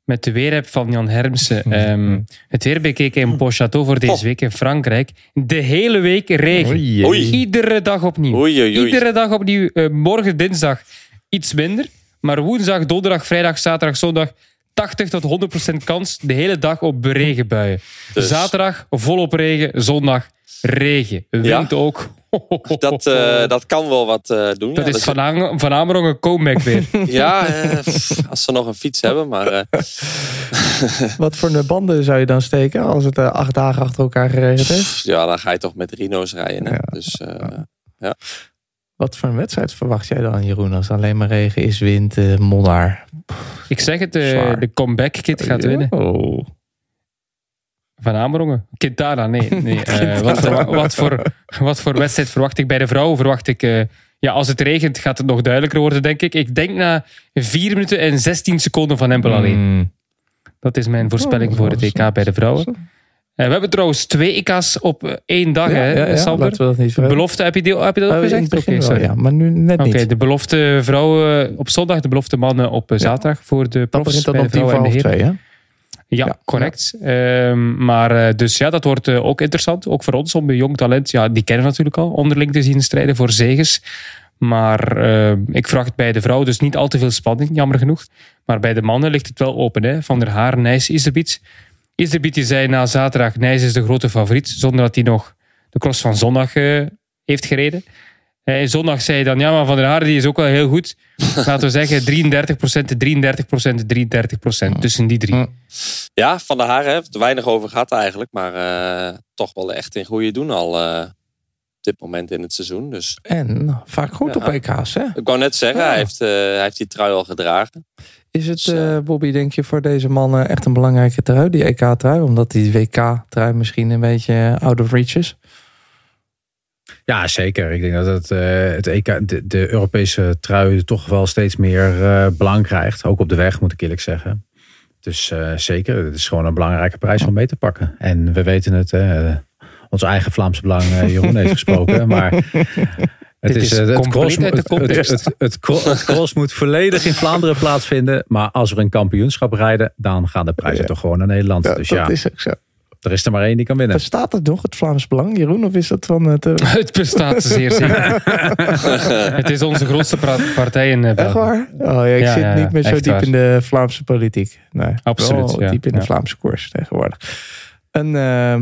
met de weerapp van Jan Hermsen ehm, het weer bekeken in Pochateau voor deze Oh. week in Frankrijk. De hele week regen. Oei, Oei. Iedere dag opnieuw. Oei, oei, oei. Iedere dag opnieuw. Eh, morgen dinsdag iets minder. Maar woensdag, donderdag, vrijdag, zaterdag, zondag 80 tot 100% kans de hele dag op regenbuien. Dus- Zaterdag volop regen, zondag regen. Wind Ja? ook. Dat, eh, dat kan wel wat eh, doen. Dat ja, is van, Ang- van Amerong een comeback weer. Ja, eh, als ze nog een fiets hebben. Maar eh, Wat voor een banden zou je dan steken als het acht dagen achter elkaar geregend heeft? ja, dan ga je toch met Rino's rijden. Hè? Ja. Dus eh, Wat voor een wedstrijd verwacht jij dan, Jeroen? Als het alleen maar regen is, wind, eh, modder. Ik zeg het, eh, de comeback kit gaat winnen. Oh. Van Amerongen. Quintana, nee. nee. Eh, wat, voor, wat, voor, wat voor wedstrijd verwacht ik bij de vrouwen? Verwacht ik... eh, ja, als het regent gaat het nog duidelijker worden, denk ik. Ik denk na 4 minuten en 16 seconden van Empel alleen. Mm. Dat is mijn voorspelling Oh, voor het EK bij de vrouwen. Eh, we hebben trouwens twee EK's op één dag, Ja, hè, ja, ja, Sander? laten we dat niet vergeten. Belofte, heb je, die, heb je dat ook gezegd? Oké, sorry. ja, maar nu net Oké, niet. de belofte vrouwen op zondag, de belofte mannen op zaterdag voor de Dat profs begint dan bij om de vrouwen en de half heren. twee, hè? Ja, Ja. correct. Ehm, maar eh, dus ja, dat wordt eh, ook interessant. Ook voor ons om een jong talent, ja, die kennen we natuurlijk al, onderling te zien strijden voor zegens. Maar eh, ik verwacht bij de vrouw dus niet al te veel spanning, jammer genoeg. Maar bij de mannen ligt het wel open. Hè? Van der Haar, Nijs, Iserbiet. Iserbiet die zei na zaterdag, Nijs is de grote favoriet, zonder dat hij nog de cross van zondag heeft gereden. Eh, zondag zei hij dan, ja, maar Van der Haar die is ook wel heel goed. Laten we zeggen 33%, 33%, 33%. Tussen die drie. ja, Van der Haar heeft er weinig over gehad eigenlijk. Maar eh, toch wel echt in goede doen al eh, op dit moment in het seizoen. Dus En vaak goed Ja. op EK's, hè? ik wou net zeggen, Ja. hij, heeft, eh, hij heeft die trui al gedragen. Is het, Dus, Bobby, denk je, voor deze mannen echt een belangrijke trui, die EK-trui? Omdat die WK-trui misschien een beetje out of reach is? Ja, zeker. Ik denk dat het, eh, het EK, de, de Europese trui toch wel steeds meer eh, belang krijgt. Ook op de weg, moet ik eerlijk zeggen. Dus eh, zeker, het is gewoon een belangrijke prijs om mee te pakken. En we weten het, hè, onze eigen Vlaamse Belang, Jeroen heeft gesproken. Maar het is het, cross, het, het, context. het, het cro- het cross moet volledig in Vlaanderen plaatsvinden. Maar als we een kampioenschap rijden, dan gaan de prijzen Ja. toch gewoon naar Nederland. dus ja, dat is ook zo. Er is er maar één die kan winnen. Bestaat het nog, het Vlaams Belang, Jeroen? Of is dat van het... eh, Het bestaat zeer zeker. het is onze grootste partij in eh, Echt België. waar? Oh ja, ik Ja, zit ja, niet meer zo echt diep waar. in de Vlaamse politiek. Nee, Absoluut, wel diep in de. Vlaamse koers tegenwoordig. En eh,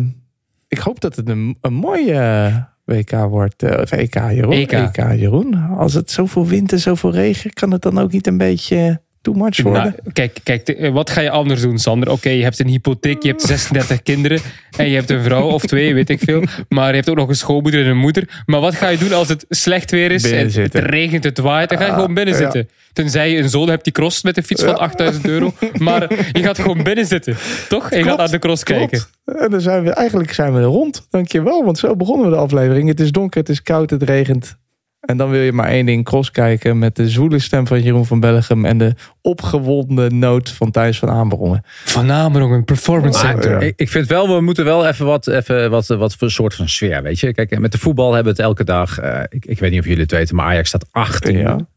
ik hoop dat het een, een mooie eh, WK wordt. eh, of EK, Jeroen. EK. Jeroen. Als het zoveel wind en zoveel regen, kan het dan ook niet een beetje too much worden? Nou, kijk, kijk eh, wat ga je anders doen, Sander? Oké, je hebt een hypotheek, je hebt 36 kinderen en je hebt een vrouw of twee, weet ik veel. Maar je hebt ook nog een schoonmoeder en een moeder. Maar wat ga je doen als het slecht weer is? En het regent, het waait, dan ga je Ah, gewoon binnen ja. zitten. Tenzij je een zoon hebt die crost met een fiets van 8000 euro. Maar je gaat gewoon binnen zitten, toch? En je gaat naar de cross Klopt. kijken. En dan zijn we, eigenlijk zijn we rond. Dankjewel, want zo begonnen we de aflevering. Het is donker, het is koud, het regent. En dan wil je maar één ding, cross kijken met de zwoele stem van Jeroen van Bellegem en de opgewonden noot van Thijs van Aanbrongen. Van Amerong, performance Maar center. ik, ik vind wel, we moeten wel even wat, even wat, wat voor soort van sfeer, weet je. Kijk, met de voetbal hebben we het elke dag. eh, ik, ik weet niet of jullie het weten, maar Ajax staat 18. Ja. Niet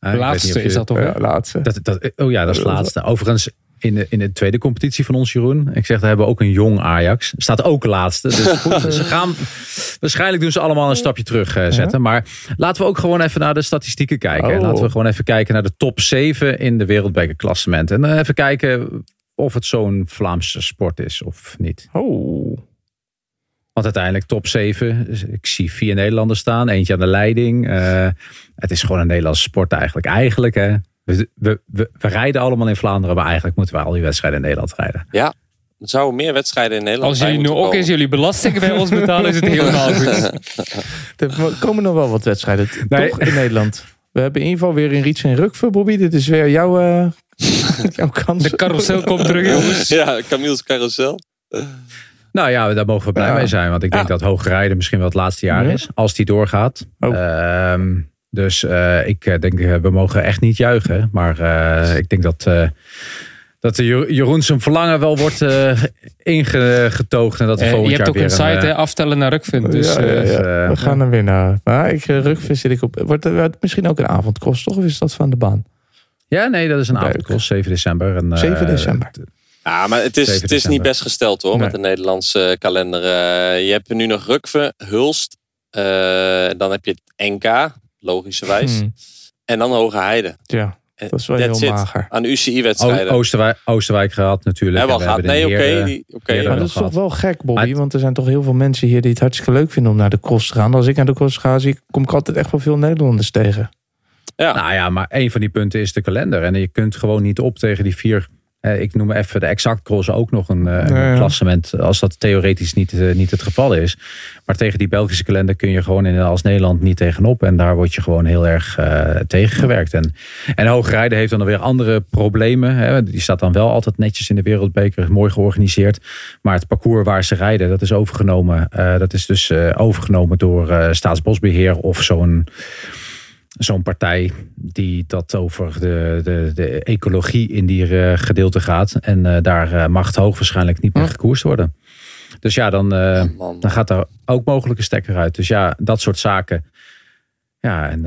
Laatste is dat toch? Ja, laatste. Dat, dat, oh ja, dat is laatste. Overigens, in de, in de tweede competitie van ons, Jeroen. Ik zeg, daar hebben we ook een jong Ajax. Staat ook laatste. Dus goed, ze gaan, waarschijnlijk doen ze allemaal een stapje terug eh, zetten. Maar laten we ook gewoon even naar de statistieken kijken. Oh. Laten we gewoon even kijken naar de top 7 in de wereldbekerklassement. En dan even kijken of het zo'n Vlaamse sport is of niet. Oh. Want uiteindelijk top 7. Dus ik zie vier Nederlanders staan. Eentje aan de leiding. Eh, het is gewoon een Nederlandse sport eigenlijk. Eigenlijk hè. We, we, we, we rijden allemaal in Vlaanderen. Maar eigenlijk moeten we al die wedstrijden in Nederland rijden. Er zouden meer wedstrijden in Nederland Als jullie nu ook eens jullie belastingen bij ons betalen, is het helemaal goed. Er komen nog wel wat wedstrijden. Nee. Toch in Nederland. We hebben in ieder geval weer een Riets en Rukve, Bobby. Dit is weer jouw, eh, jouw kans. De carousel komt terug, jongens. Ja, Camille's carousel. Nou ja, daar mogen we blij Ja. mee zijn. Want ik denk Ja. dat hoogrijden misschien wel het laatste jaar Ja. is. Als die doorgaat. Oh. Ehm, dus eh, ik eh, denk, eh, we mogen echt niet juichen. Maar eh, ik denk dat, eh, dat de Jeroen- zijn verlangen wel wordt eh, ingetoogd. En dat we volgend je hebt jaar ook een site, hè, aftellen naar Rukvind. Dus ja, ja, eh, ja. eh, We gaan er weer naar. Maar ik, Rukve zit ik op. Wordt er wordt misschien ook een avondkost, toch? Of is dat van de baan? Ja, nee, dat is een Leuk. avondkost. 7 december. En, eh, 7 december. Ja, maar het is, 7 het is niet best gesteld hoor, Nee. met de Nederlandse kalender. Je hebt nu nog Rukve, Hulst. eh, dan heb je het NK, logischerwijs. Hm, En dan Hoge Heide. ja, En dat is wel that's heel it. mager. Aan UCI-wedstrijden. Oosterwijk, Oosterwijk gehad natuurlijk. Hebben we al gehad. Nee, oké. Maar dat is toch wel gek, Bobby. Maar Want er zijn toch heel veel mensen hier die het hartstikke leuk vinden om naar de cross te gaan. Als ik naar de cross ga, zie ik, kom ik altijd echt wel veel Nederlanders tegen. Ja. Nou ja, maar een van die punten is de kalender. En je kunt gewoon niet op tegen die vier. Eh, ik noem even de exact cross ook nog een, eh, een Ja, ja. klassement. Als dat theoretisch niet, eh, niet het geval is. Maar tegen die Belgische kalender kun je gewoon in, als Nederland niet tegenop. En daar word je gewoon heel erg eh tegengewerkt. En, en Hoogrijden heeft dan weer andere problemen. Hè. Die staat dan wel altijd netjes in de wereldbeker. Mooi georganiseerd. Maar het parcours waar ze rijden, dat is overgenomen. Dat is dus overgenomen door eh, Staatsbosbeheer of zo'n zo'n partij die dat over de, de, de ecologie in die eh, gedeelte gaat. En eh, daar eh, mag het hoogwaarschijnlijk niet meer gekoerst worden. Dus ja, dan, Oh, dan gaat er ook mogelijk een stekker uit. Dus ja, dat soort zaken. Ja, en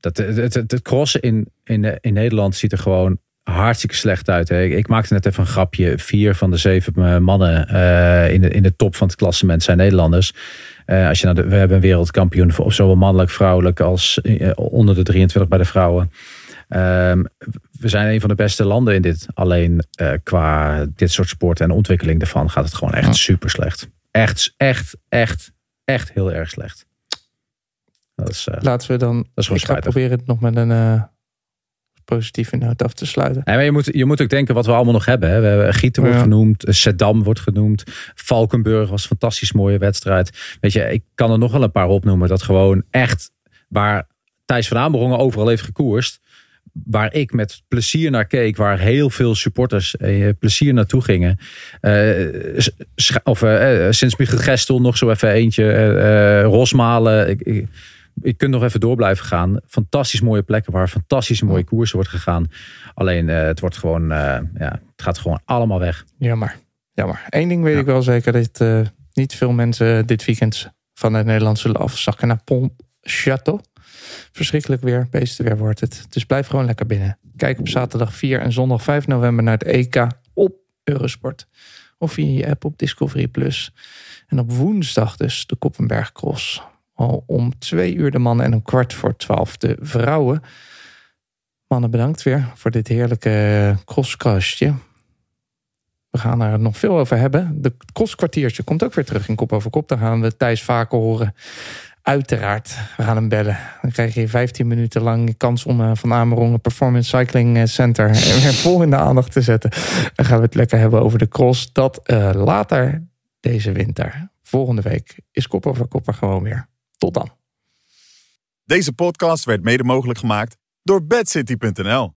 dat, het, het, het, crossen in, in, in Nederland ziet er gewoon hartstikke slecht uit. Hè. Ik, ik maakte net even een grapje. Vier van de zeven mannen in, de, in de top van het klassement zijn Nederlanders. Eh, als je naar de, we hebben een wereldkampioen, of zowel mannelijk, vrouwelijk als eh, onder de 23 bij de vrouwen. Ehm, we zijn een van de beste landen in dit. Alleen eh, qua dit soort sport en ontwikkeling daarvan gaat het gewoon echt super slecht. Echt, echt, echt, echt heel erg slecht. Dat is, Laten we dan. dat is gewoon ik ga proberen het nog met een positieve noot af te sluiten. Nee, maar je moet, je moet ook denken wat we allemaal nog hebben. Hè. We hebben Gieten wordt Ja. genoemd, eh, Seddam wordt genoemd, Valkenburg was een fantastisch mooie wedstrijd. Weet je, ik kan er nog wel een paar opnoemen dat gewoon echt waar Thijs van Amerongen overal heeft gekoerst. Waar ik met plezier naar keek, waar heel veel supporters eh, plezier naartoe gingen. Eh, of eh, sinds Michiel Gestel nog zo even eentje. Rosmalen. Ik, ik, ik kunt nog even door blijven gaan. Fantastisch mooie plekken waar fantastisch mooie koersen wordt gegaan. Alleen eh, het wordt gewoon, eh, ja, het gaat gewoon allemaal weg. Jammer. Jammer. Eén ding weet Ja. ik wel zeker: dat eh, niet veel mensen dit weekend vanuit Nederland zullen afzakken naar Pontchâteau. Verschrikkelijk weer, beeste weer wordt het. Dus blijf gewoon lekker binnen. Kijk op zaterdag 4 en zondag 5 november naar het EK op Eurosport. Of via je app op Discovery Plus. En op woensdag dus de Koppenberg Cross. Al om twee uur de mannen en om kwart voor twaalf de vrouwen. Mannen, bedankt weer voor dit heerlijke crosskastje. We gaan er nog veel over hebben. De crosskwartiertje komt ook weer terug in Kop over Kop. Daar gaan we Thijs vaker horen. Uiteraard, we gaan hem bellen. Dan krijg je 15 minuten lang kans om eh, Van Amerongen Performance Cycling eh, Center weer vol in de aandacht te zetten. Dan gaan we het lekker hebben over de cross. Dat eh, later deze winter. Volgende week is Kop over Kop er gewoon weer. Tot dan. Deze podcast werd mede mogelijk gemaakt door bedcity.nl.